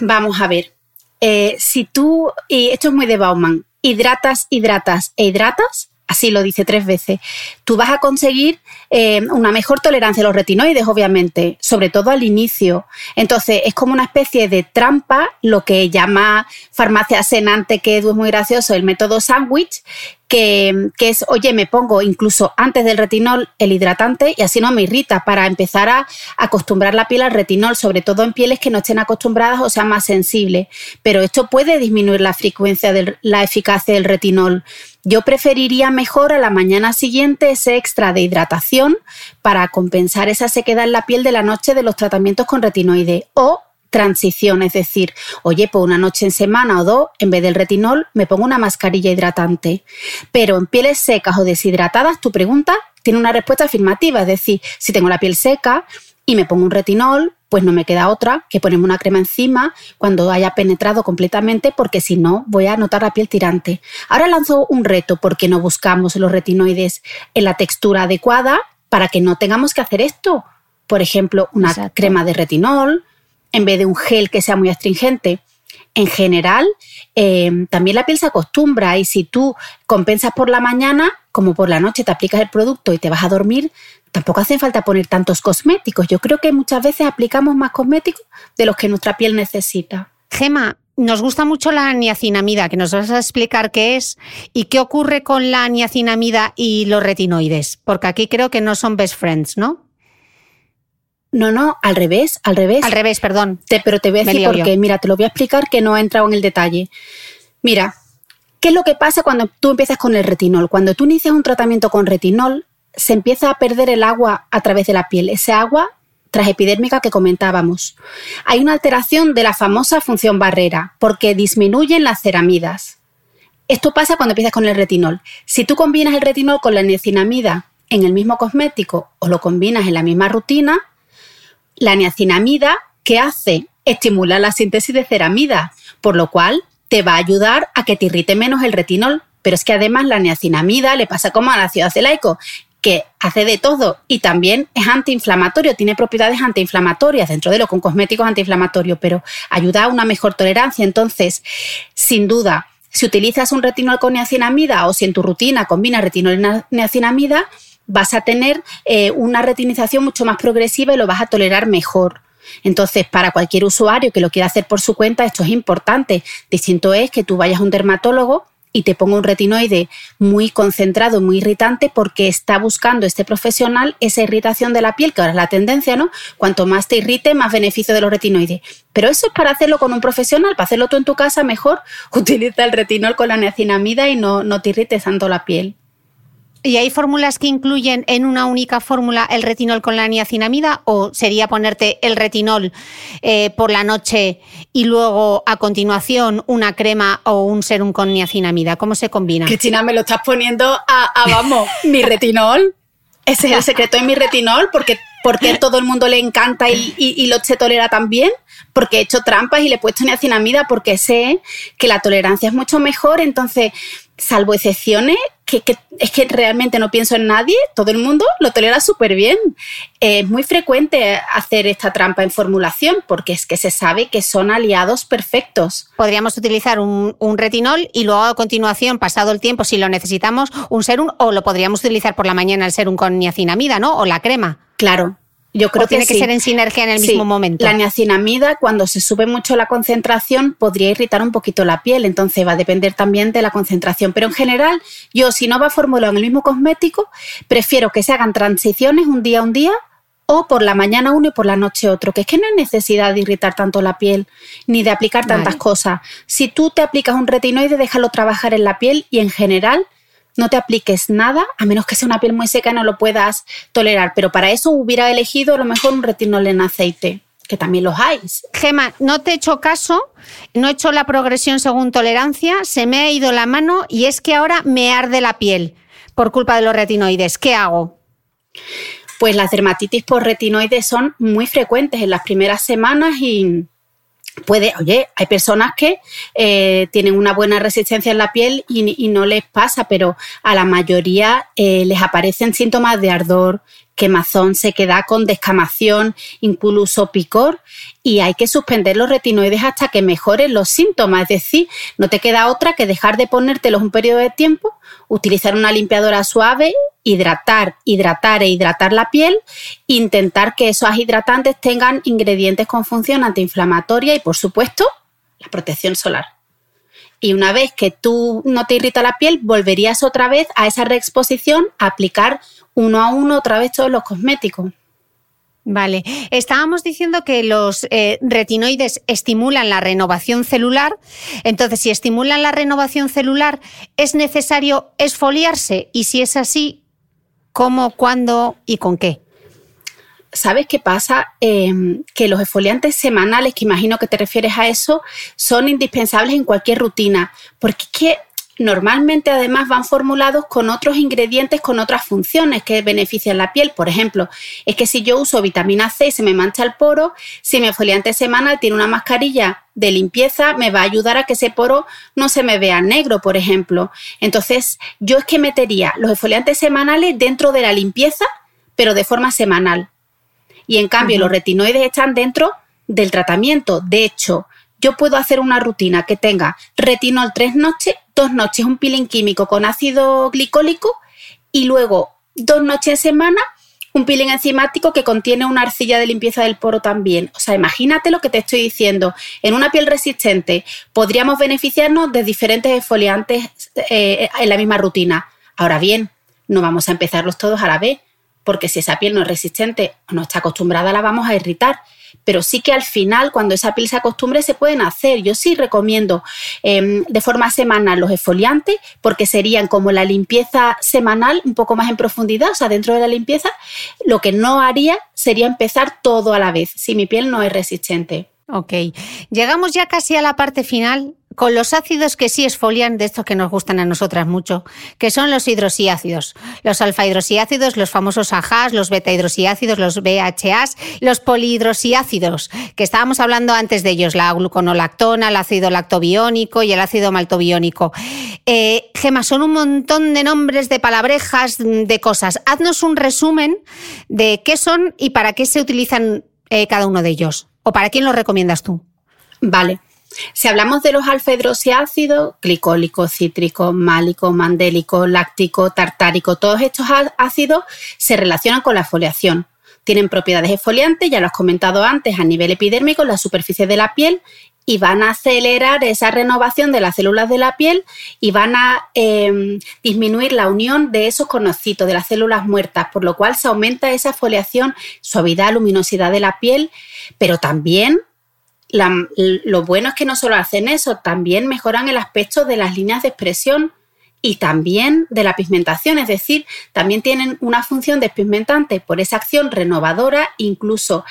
Vamos a ver. Eh, si tú, y esto es muy de Bauman, hidratas, hidratas e hidratas, así lo dice tres veces, tú vas a conseguir eh, una mejor tolerancia a los retinoides, obviamente, sobre todo al inicio. Entonces, es como una especie de trampa, lo que llama farmacia senante, que es muy gracioso, el método sándwich, que, es, oye, me pongo incluso antes del retinol el hidratante y así no me irrita para empezar a acostumbrar la piel al retinol, sobre todo en pieles que no estén acostumbradas o sean más sensibles. Pero esto puede disminuir la frecuencia de la eficacia del retinol. Yo preferiría mejor a la mañana siguiente ese extra de hidratación para compensar esa sequedad en la piel de la noche de los tratamientos con retinoide o transición, es decir, oye, por una noche en semana o dos, en vez del retinol, me pongo una mascarilla hidratante. Pero en pieles secas o deshidratadas, tu pregunta tiene una respuesta afirmativa, es decir, si tengo la piel seca y me pongo un retinol, pues no me queda otra que ponerme una crema encima cuando haya penetrado completamente, porque si no, voy a notar la piel tirante. Ahora lanzo un reto porque no buscamos los retinoides en la textura adecuada para que no tengamos que hacer esto. Por ejemplo, una crema de retinol, en vez de un gel que sea muy astringente. En general, em, también la piel se acostumbra y si tú compensas por la mañana, como por la noche te aplicas el producto y te vas a dormir, tampoco hace falta poner tantos cosméticos. Yo creo que muchas veces aplicamos más cosméticos de los que nuestra piel necesita. Gema, nos gusta mucho la niacinamida, que nos vas a explicar qué es y qué ocurre con la niacinamida y los retinoides, porque aquí creo que no son best friends, ¿no? No, no, al revés, al revés. Al revés, perdón. pero te voy a decir por qué. Mira, te lo voy a explicar que no ha entrado en el detalle. Mira, ¿qué es lo que pasa cuando tú empiezas con el retinol? Cuando tú inicias un tratamiento con retinol, se empieza a perder el agua a través de la piel. Ese agua transepidérmica que comentábamos. Hay una alteración de la famosa función barrera, porque disminuyen las ceramidas. Esto pasa cuando empiezas con el retinol. Si tú combinas el retinol con la niacinamida en el mismo cosmético o lo combinas en la misma rutina, la niacinamida, ¿qué hace? Estimula la síntesis de ceramida, por lo cual te va a ayudar a que te irrite menos el retinol. Pero es que además la niacinamida le pasa como al ácido acelaico, que hace de todo y también es antiinflamatorio, tiene propiedades antiinflamatorias, dentro de lo con cosméticos antiinflamatorios, pero ayuda a una mejor tolerancia. Entonces, sin duda, si utilizas un retinol con niacinamida o si en tu rutina combinas retinol y niacinamida, vas a tener eh, una retinización mucho más progresiva y lo vas a tolerar mejor. Entonces, para cualquier usuario que lo quiera hacer por su cuenta, esto es importante. Distinto es que tú vayas a un dermatólogo y te ponga un retinoide muy concentrado, muy irritante, porque está buscando este profesional esa irritación de la piel, que ahora es la tendencia, ¿no? Cuanto más te irrite, más beneficio de los retinoides. Pero eso es para hacerlo con un profesional, para hacerlo tú en tu casa, mejor *laughs* utiliza el retinol con la niacinamida y no, no te irrites tanto la piel. ¿Y hay fórmulas que incluyen en una única fórmula el retinol con la niacinamida o sería ponerte el retinol eh, por la noche y luego a continuación una crema o un serum con niacinamida? ¿Cómo se combina? Cristina, me lo estás poniendo a, vamos, mi *laughs* retinol. Ese es el secreto de mi retinol porque, porque todo el mundo le encanta y, y, lo se tolera también porque he hecho trampas y le he puesto niacinamida porque sé que la tolerancia es mucho mejor. Entonces, salvo excepciones, que, es que realmente no pienso en nadie, todo el mundo lo tolera súper bien. Es muy frecuente hacer esta trampa en formulación porque es que se sabe que son aliados perfectos. Podríamos utilizar un, un retinol y luego a continuación, pasado el tiempo, si lo necesitamos, un serum o lo podríamos utilizar por la mañana el serum con niacinamida, ¿no? O la crema. Claro, yo creo que tiene que ser en sinergia en el mismo momento. La niacinamida, cuando se sube mucho la concentración, podría irritar un poquito la piel, entonces va a depender también de la concentración. Pero en general, yo si no va formulado en el mismo cosmético, prefiero que se hagan transiciones un día a un día o por la mañana uno y por la noche otro, que es que no hay necesidad de irritar tanto la piel ni de aplicar tantas cosas. Si tú te aplicas un retinoide, déjalo trabajar en la piel y en general no te apliques nada, a menos que sea una piel muy seca y no lo puedas tolerar. Pero para eso hubiera elegido a lo mejor un retinol en aceite que también los hay. Gema, no te he hecho caso, no he hecho la progresión según tolerancia, se me ha ido la mano y es que ahora me arde la piel por culpa de los retinoides. ¿Qué hago? Pues las dermatitis por retinoides son muy frecuentes en las primeras semanas y puede, oye, hay personas que eh, tienen una buena resistencia en la piel y, no les pasa, pero a la mayoría eh, les aparecen síntomas de ardor, quemazón, se queda con descamación, incluso picor, y hay que suspender los retinoides hasta que mejoren los síntomas. Es decir, no te queda otra que dejar de ponértelos un periodo de tiempo, utilizar una limpiadora suave, hidratar, hidratar e hidratar la piel, intentar que esos hidratantes tengan ingredientes con función antiinflamatoria y, por supuesto, la protección solar. Y una vez que tú no te irrita la piel, volverías otra vez a esa reexposición a aplicar uno a uno otra vez todos los cosméticos. Vale, estábamos diciendo que los eh, retinoides estimulan la renovación celular. Entonces, si estimulan la renovación celular, ¿es necesario esfoliarse? Y si es así, ¿cómo, cuándo y con qué? ¿Sabes qué pasa? Em, que los esfoliantes semanales, que imagino que te refieres a eso, son indispensables en cualquier rutina, porque es que normalmente además van formulados con otros ingredientes, con otras funciones que benefician la piel. Por ejemplo, es que si yo uso vitamina C y se me mancha el poro, si mi esfoliante semanal tiene una mascarilla de limpieza, me va a ayudar a que ese poro no se me vea negro, por ejemplo. Entonces, yo es que metería los esfoliantes semanales dentro de la limpieza, pero de forma semanal. Y en cambio, los retinoides están dentro del tratamiento. De hecho, yo puedo hacer una rutina que tenga retinol tres noches, dos noches un peeling químico con ácido glicólico y luego dos noches en semana un peeling enzimático que contiene una arcilla de limpieza del poro también. O sea, imagínate lo que te estoy diciendo. En una piel resistente podríamos beneficiarnos de diferentes exfoliantes eh, en la misma rutina. Ahora bien, no vamos a empezarlos todos a la vez porque si esa piel no es resistente o no está acostumbrada, la vamos a irritar pero sí que al final, cuando esa piel se acostumbre, se pueden hacer. Yo sí recomiendo em, de forma semanal los esfoliantes, porque serían como la limpieza semanal, un poco más en profundidad, o sea, dentro de la limpieza. Lo que no haría sería empezar todo a la vez, si mi piel no es resistente. Ok, llegamos ya casi a la parte final con los ácidos que sí esfolian, de estos que nos gustan a nosotras mucho, que son los hidrosíácidos, los alfa-hidrosíácidos, los famosos AHAs, los beta-hidrosíácidos, los BHAs, los polihidrosíácidos, que estábamos hablando antes de ellos, la gluconolactona, el ácido lactobiónico y el ácido maltobiónico. Eh, Gema, son un montón de nombres, de palabrejas, de cosas. Haznos un resumen de qué son y para qué se utilizan eh, cada uno de ellos. ¿O para quién los recomiendas tú? Vale. Si hablamos de los alfa-hidroxiácidos, glicólico, cítrico, málico, mandélico, láctico, tartárico, todos estos ácidos se relacionan con la foliación. Tienen propiedades exfoliantes, ya lo has comentado antes, a nivel epidérmico, en la superficie de la piel y van a acelerar esa renovación de las células de la piel y van a em, disminuir la unión de esos conocitos, de las células muertas, por lo cual se aumenta esa foliación, suavidad, luminosidad de la piel, pero también lo bueno es que no solo hacen eso, también mejoran el aspecto de las líneas de expresión y también de la pigmentación, es decir, también tienen una función despigmentante por esa acción renovadora, incluso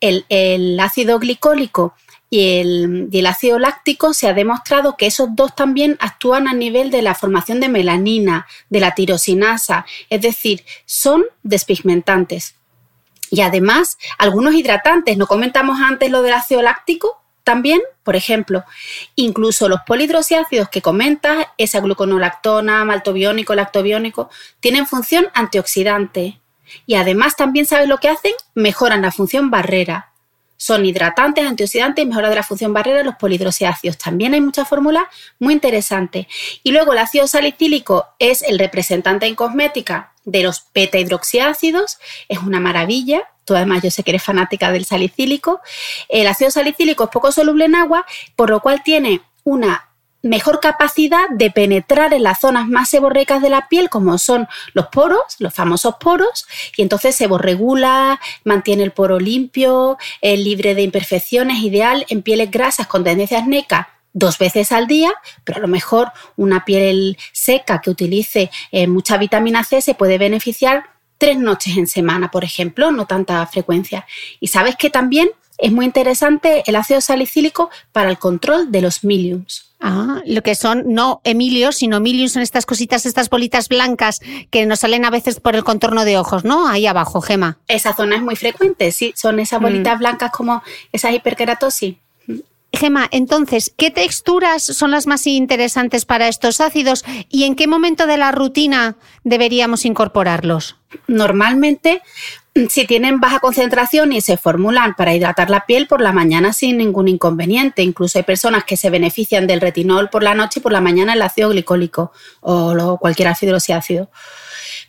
el, ácido glicólico y el, y el, ácido láctico se ha demostrado que esos dos también actúan a nivel de la formación de melanina, de la tirosinasa, es decir, son despigmentantes. Y además, algunos hidratantes, no comentamos antes lo del ácido láctico, también, por ejemplo, incluso los polihidroxiácidos que comentas, esa gluconolactona, maltobiónico, lactobiónico, tienen función antioxidante. Y además también sabes lo que hacen, mejoran la función barrera. Son hidratantes, antioxidantes y mejora de la función barrera los polihidroxiácidos. También hay muchas fórmulas muy interesantes. Y luego el ácido salicílico es el representante en cosmética de los beta hidroxiácidos, es una maravilla. Tú además yo sé que eres fanática del salicílico. El ácido salicílico es poco soluble en agua, por lo cual tiene una mejor capacidad de penetrar en las zonas más seborreicas de la piel, como son los poros, los famosos poros, y entonces seborregula, mantiene el poro limpio, es libre de imperfecciones, ideal en pieles grasas con tendencias neca dos veces al día, pero a lo mejor una piel seca que utilice eh, mucha vitamina C se puede beneficiar tres noches en semana, por ejemplo, no tanta frecuencia. Y sabes que también es muy interesante el ácido salicílico para el control de los miliums. Ah, lo que son no emilios, sino miliums son estas cositas, estas bolitas blancas que nos salen a veces por el contorno de ojos, ¿no? Ahí abajo, Gema. Esa zona es muy frecuente, sí, son esas mm. bolitas blancas como esa hiperkeratosis. Gema, entonces, ¿qué texturas son las más interesantes para estos ácidos y en qué momento de la rutina deberíamos incorporarlos? Normalmente, si tienen baja concentración y se formulan para hidratar la piel por la mañana sin ningún inconveniente. Incluso hay personas que se benefician del retinol por la noche y por la mañana el ácido glicólico o cualquier ácido ácido.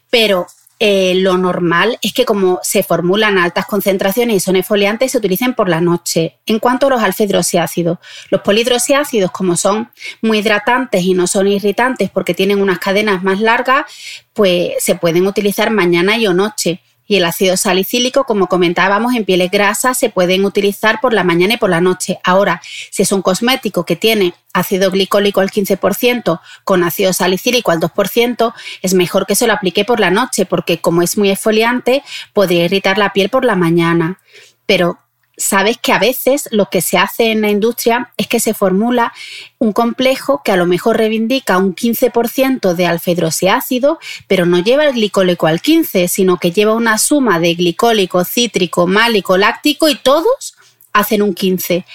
Pero eh, lo normal es que como se formulan altas concentraciones y son esfoliantes, se utilicen por la noche. En cuanto a los alfa-hidroxiácidos, los polihidroxiácidos, como son muy hidratantes y no son irritantes porque tienen unas cadenas más largas, pues se pueden utilizar mañana y o noche y el ácido salicílico, como comentábamos, en pieles grasas se pueden utilizar por la mañana y por la noche. Ahora, si es un cosmético que tiene ácido glicólico al 15% con ácido salicílico al 2%, es mejor que se lo aplique por la noche porque como es muy exfoliante, podría irritar la piel por la mañana. Pero sabes que a veces lo que se hace en la industria es que se formula un complejo que a lo mejor reivindica un 15% de alfa-hidroxiácido, pero no lleva el glicólico al 15, sino que lleva una suma de glicólico, cítrico, málico, láctico y todos hacen un 15.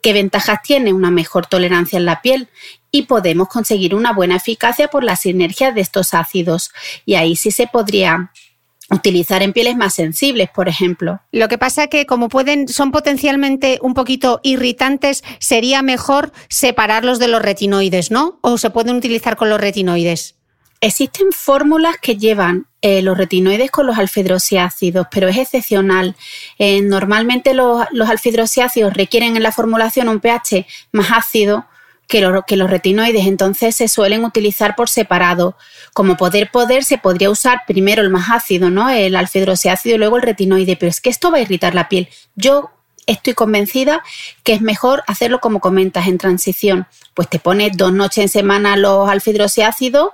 ¿Qué ventajas tiene? Una mejor tolerancia en la piel y podemos conseguir una buena eficacia por la sinergia de estos ácidos. Y ahí sí se podría utilizar en pieles más sensibles, por ejemplo. Lo que pasa que como pueden son potencialmente un poquito irritantes, sería mejor separarlos de los retinoides, ¿no? O se pueden utilizar con los retinoides. Existen fórmulas que llevan eh, los retinoides con los alfidrosiácidos, pero es excepcional. Eh, normalmente los, los alfidrosiácidos requieren en la formulación un pH más ácido que, los retinoides entonces se suelen utilizar por separado. Como poder poder se podría usar primero el más ácido, ¿no? El alfedroxeácido y luego el retinoide, pero es que esto va a irritar la piel. Yo estoy convencida que es mejor hacerlo como comentas en transición. Pues te pones dos noches en semana los alfidroxiácidos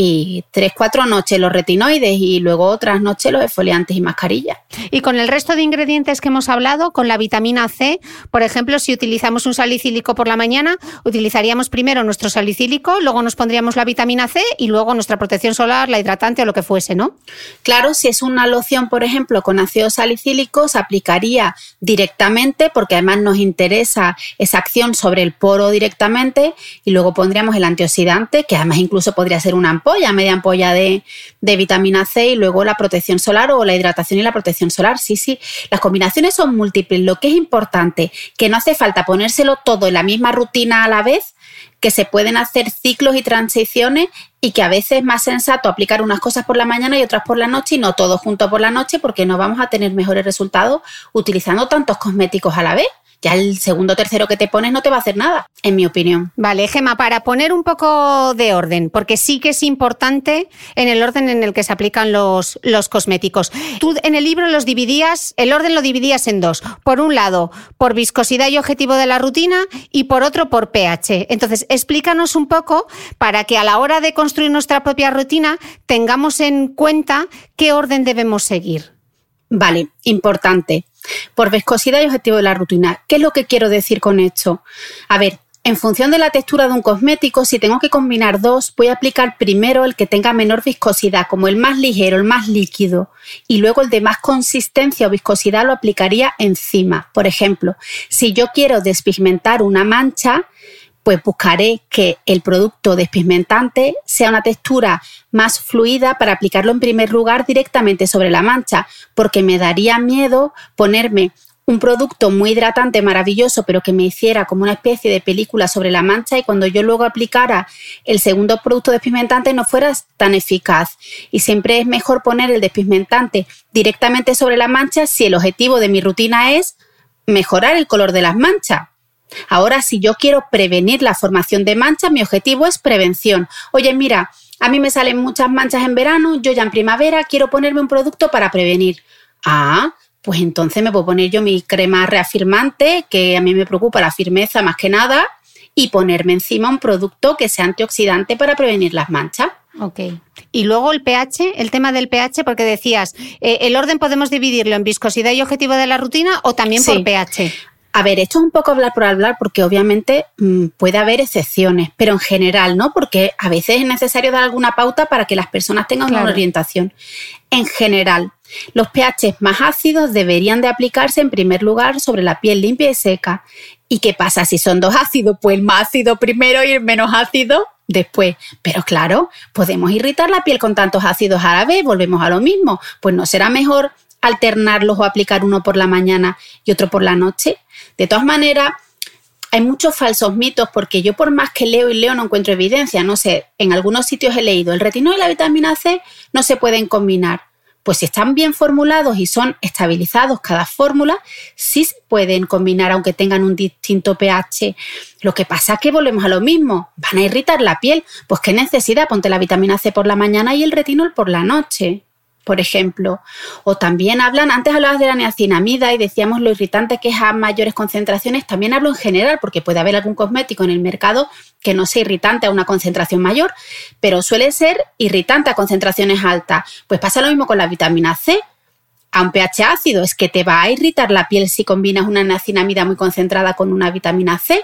y tres, cuatro noches los retinoides y luego otras noches los esfoliantes y mascarillas. Y con el resto de ingredientes que hemos hablado, con la vitamina C, por ejemplo, si utilizamos un salicílico por la mañana, utilizaríamos primero nuestro salicílico, luego nos pondríamos la vitamina C y luego nuestra protección solar, la hidratante o lo que fuese, ¿no? Claro, si es una loción, por ejemplo, con ácido salicílico, se aplicaría directamente porque además nos interesa esa acción sobre el poro directamente y luego pondríamos el antioxidante, que además incluso podría ser una ampolla, media ampolla de, de vitamina C y luego la protección solar o la hidratación y la protección solar. Sí, sí, las combinaciones son múltiples. Lo que es importante, que no hace falta ponérselo todo en la misma rutina a la vez, que se pueden hacer ciclos y transiciones y que a veces es más sensato aplicar unas cosas por la mañana y otras por la noche y no todo junto por la noche porque no vamos a tener mejores resultados utilizando tantos cosméticos a la vez ya el segundo o tercero que te pones no te va a hacer nada, en mi opinión. Vale, Gema, para poner un poco de orden, porque sí que es importante en el orden en el que se aplican los, los cosméticos. Tú en el libro los dividías, el orden lo dividías en dos. Por un lado, por viscosidad y objetivo de la rutina y por otro, por pH. Entonces, explícanos un poco para que a la hora de construir nuestra propia rutina tengamos en cuenta qué orden debemos seguir. Vale, importante. Por viscosidad y objetivo de la rutina. ¿Qué es lo que quiero decir con esto? A ver, en función de la textura de un cosmético, si tengo que combinar dos, voy a aplicar primero el que tenga menor viscosidad, como el más ligero, el más líquido, y luego el de más consistencia o viscosidad lo aplicaría encima. Por ejemplo, si yo quiero despigmentar una mancha, pues buscaré que el producto despigmentante sea una textura más fluida para aplicarlo en primer lugar directamente sobre la mancha, porque me daría miedo ponerme un producto muy hidratante, maravilloso, pero que me hiciera como una especie de película sobre la mancha y cuando yo luego aplicara el segundo producto despigmentante no fuera tan eficaz. Y siempre es mejor poner el despigmentante directamente sobre la mancha si el objetivo de mi rutina es mejorar el color de las manchas. Ahora, si yo quiero prevenir la formación de manchas, mi objetivo es prevención. Oye, mira, a mí me salen muchas manchas en verano, yo ya en primavera quiero ponerme un producto para prevenir. Ah, pues entonces me puedo poner yo mi crema reafirmante, que a mí me preocupa la firmeza más que nada, y ponerme encima un producto que sea antioxidante para prevenir las manchas. Ok. Y luego el pH, el tema del pH, porque decías, eh, el orden podemos dividirlo en viscosidad y objetivo de la rutina o también por pH. A ver, esto es un poco hablar por hablar porque obviamente mm, puede haber excepciones, pero en general, ¿no? Porque a veces es necesario dar alguna pauta para que las personas tengan una orientación. En general, los pH más ácidos deberían de aplicarse en primer lugar sobre la piel limpia y seca. ¿Y qué pasa si son dos ácidos? Pues el más ácido primero y el menos ácido después. Pero claro, podemos irritar la piel con tantos ácidos a la vez, volvemos a lo mismo. Pues no será mejor alternarlos o aplicar uno por la mañana y otro por la noche. De todas maneras, hay muchos falsos mitos porque yo por más que leo y leo no encuentro evidencia. No sé, en algunos sitios he leído el retinol y la vitamina C no se pueden combinar. Pues si están bien formulados y son estabilizados cada fórmula, sí se pueden combinar aunque tengan un distinto pH. Lo que pasa es que volvemos a lo mismo, van a irritar la piel. Pues qué necesidad, ponte la vitamina C por la mañana y el retinol por la noche por ejemplo. O también hablan, antes hablabas de la niacinamida y decíamos lo irritante que es a mayores concentraciones, también hablo en general porque puede haber algún cosmético en el mercado que no sea irritante a una concentración mayor, pero suele ser irritante a concentraciones altas. Pues pasa lo mismo con la vitamina C. A un pH ácido es que te va a irritar la piel si combinas una niacinamida muy concentrada con una vitamina C.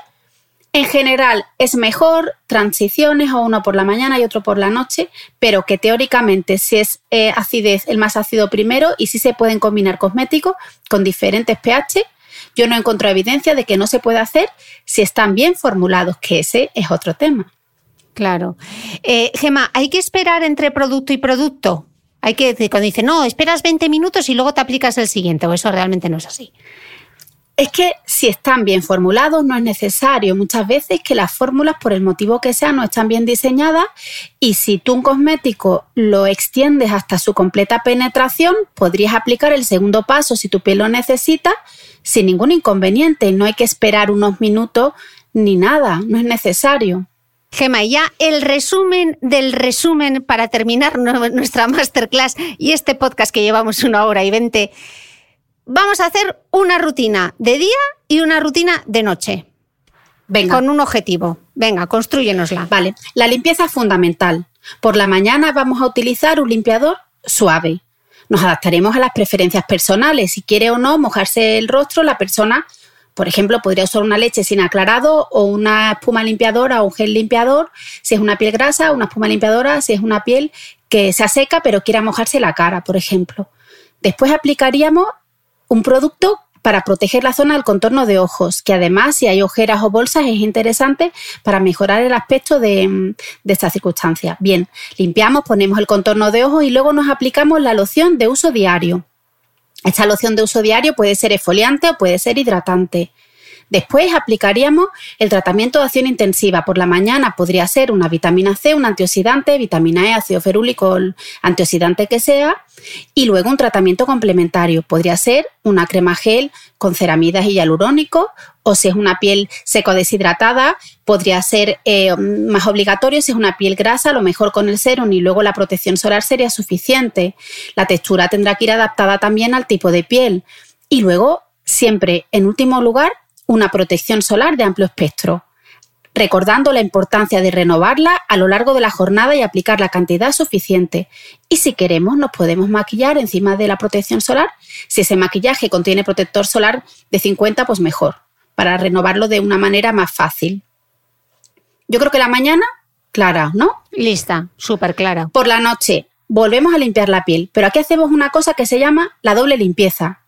En general es mejor transiciones o uno por la mañana y otro por la noche, pero que teóricamente si es eh, acidez el más ácido primero y si se pueden combinar cosméticos con diferentes pH. Yo no encuentro evidencia de que no se puede hacer si están bien formulados, que ese es otro tema. Claro. Eh, Gema, ¿hay que esperar entre producto y producto? Hay que, cuando dice, no, esperas 20 minutos y luego te aplicas el siguiente, o eso realmente no es así. Es que si están bien formulados no es necesario muchas veces que las fórmulas por el motivo que sea no están bien diseñadas y si tú un cosmético lo extiendes hasta su completa penetración podrías aplicar el segundo paso si tu piel lo necesita sin ningún inconveniente. No hay que esperar unos minutos ni nada, no es necesario. Gema, ya el resumen del resumen para terminar nuestra masterclass y este podcast que llevamos una hora y veinte. Vamos a hacer una rutina de día y una rutina de noche. Venga. Con un objetivo. Venga, construyenosla. Vale, la limpieza es fundamental. Por la mañana vamos a utilizar un limpiador suave. Nos adaptaremos a las preferencias personales. Si quiere o no mojarse el rostro, la persona, por ejemplo, podría usar una leche sin aclarado o una espuma limpiadora o un gel limpiador. Si es una piel grasa, una espuma limpiadora. Si es una piel que se seca pero quiera mojarse la cara, por ejemplo. Después aplicaríamos un producto para proteger la zona del contorno de ojos, que además si hay ojeras o bolsas es interesante para mejorar el aspecto de, de esta circunstancia. Bien, limpiamos, ponemos el contorno de ojos y luego nos aplicamos la loción de uso diario. Esta loción de uso diario puede ser esfoliante o puede ser hidratante. Después aplicaríamos el tratamiento de acción intensiva. Por la mañana podría ser una vitamina C, un antioxidante, vitamina E, ácido ferúlico, antioxidante que sea. Y luego un tratamiento complementario. Podría ser una crema gel con ceramidas y hialurónico. O si es una piel seco deshidratada, podría ser eh, más obligatorio. Si es una piel grasa, a lo mejor con el serum y luego la protección solar sería suficiente. La textura tendrá que ir adaptada también al tipo de piel. Y luego, siempre, en último lugar, una protección solar de amplio espectro, recordando la importancia de renovarla a lo largo de la jornada y aplicar la cantidad suficiente. Y si queremos, nos podemos maquillar encima de la protección solar. Si ese maquillaje contiene protector solar de 50, pues mejor, para renovarlo de una manera más fácil. Yo creo que la mañana, clara, ¿no? Lista, súper clara. Por la noche, volvemos a limpiar la piel, pero aquí hacemos una cosa que se llama la doble limpieza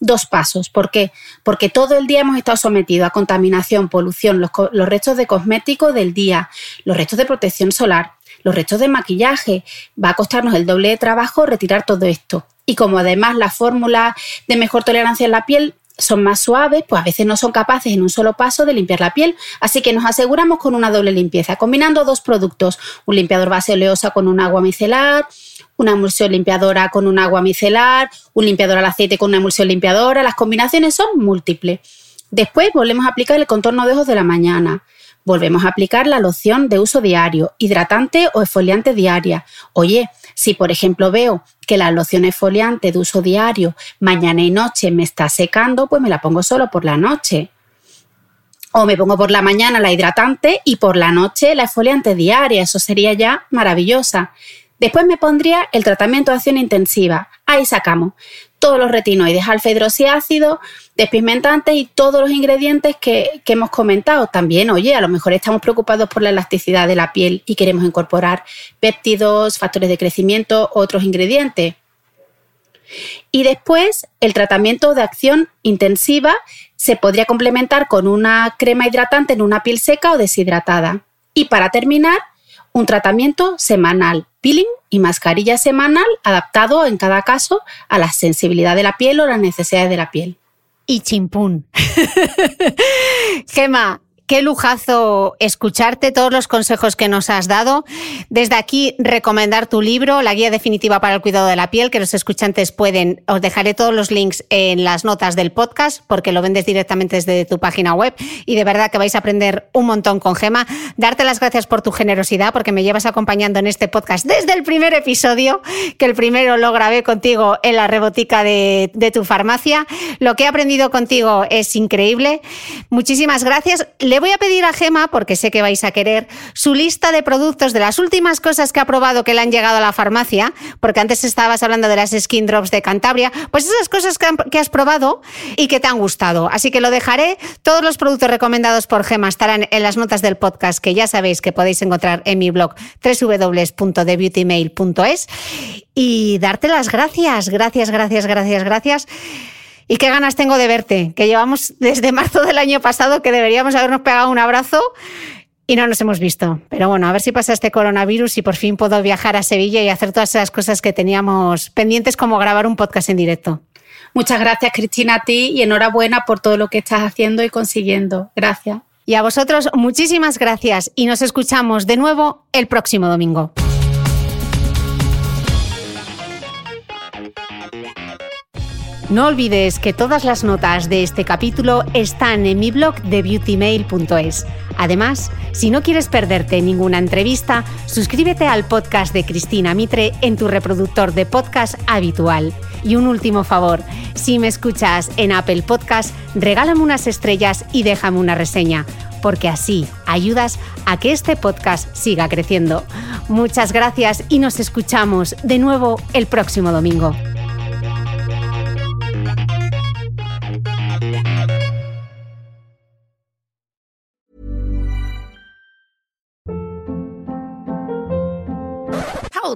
dos pasos. ¿Por qué? Porque todo el día hemos estado sometidos a contaminación, polución, los, los restos de cosméticos del día, los restos de protección solar, los restos de maquillaje. Va a costarnos el doble de trabajo retirar todo esto. Y como además las fórmulas de mejor tolerancia en la piel son más suaves, pues a veces no son capaces en un solo paso de limpiar la piel. Así que nos aseguramos con una doble limpieza, combinando dos productos, un limpiador base oleosa con un agua micelar, una emulsión limpiadora con un agua micelar, un limpiador al aceite con una emulsión limpiadora. Las combinaciones son múltiples. Después volvemos a aplicar el contorno de ojos de la mañana. Volvemos a aplicar la loción de uso diario, hidratante o exfoliante diaria. Oye, si por ejemplo veo que la loción exfoliante de uso diario mañana y noche me está secando, pues me la pongo solo por la noche. O me pongo por la mañana la hidratante y por la noche la exfoliante diaria. Eso sería ya maravillosa. Después me pondría el tratamiento de acción intensiva. Ahí sacamos todos los retinoides, alfa hidroxiácido, despigmentantes y todos los ingredientes que, que, hemos comentado. También, oye, a lo mejor estamos preocupados por la elasticidad de la piel y queremos incorporar péptidos, factores de crecimiento, otros ingredientes. Y después, el tratamiento de acción intensiva se podría complementar con una crema hidratante en una piel seca o deshidratada. Y para terminar, un tratamiento semanal, peeling y mascarilla semanal adaptado en cada caso a la sensibilidad de la piel o las necesidades de la piel. Y chimpún. *laughs* Gema, Qué lujazo escucharte todos los consejos que nos has dado. Desde aquí, recomendar tu libro, La Guía Definitiva para el Cuidado de la Piel, que los escuchantes pueden. Os dejaré todos los links en las notas del podcast, porque lo vendes directamente desde tu página web. Y de verdad que vais a aprender un montón con Gema. Darte las gracias por tu generosidad, porque me llevas acompañando en este podcast desde el primer episodio, que el primero lo grabé contigo en la rebotica de, tu farmacia. Lo que he aprendido contigo es increíble. Muchísimas gracias voy a pedir a Gema, porque sé que vais a querer, su lista de productos de las últimas cosas que ha probado que le han llegado a la farmacia, porque antes estabas hablando de las Skin Drops de Cantabria, pues esas cosas que, has probado y que te han gustado. Así que lo dejaré. Todos los productos recomendados por Gema estarán en las notas del podcast, que ya sabéis que podéis encontrar en mi blog www.thebeautymail.es y darte las gracias, gracias, gracias, gracias, gracias. Y qué ganas tengo de verte, que llevamos desde marzo del año pasado que deberíamos habernos pegado un abrazo y no nos hemos visto. Pero bueno, a ver si pasa este coronavirus y por fin puedo viajar a Sevilla y hacer todas esas cosas que teníamos pendientes como grabar un podcast en directo. Muchas gracias Cristina a ti y enhorabuena por todo lo que estás haciendo y consiguiendo. Gracias. Y a vosotros muchísimas gracias y nos escuchamos de nuevo el próximo domingo. No olvides que todas las notas de este capítulo están en mi blog de beautymail.es. Además, si no quieres perderte ninguna entrevista, suscríbete al podcast de Cristina Mitre en tu reproductor de podcast habitual. Y un último favor, si me escuchas en Apple Podcast, regálame unas estrellas y déjame una reseña, porque así ayudas a que este podcast siga creciendo. Muchas gracias y nos escuchamos de nuevo el próximo domingo.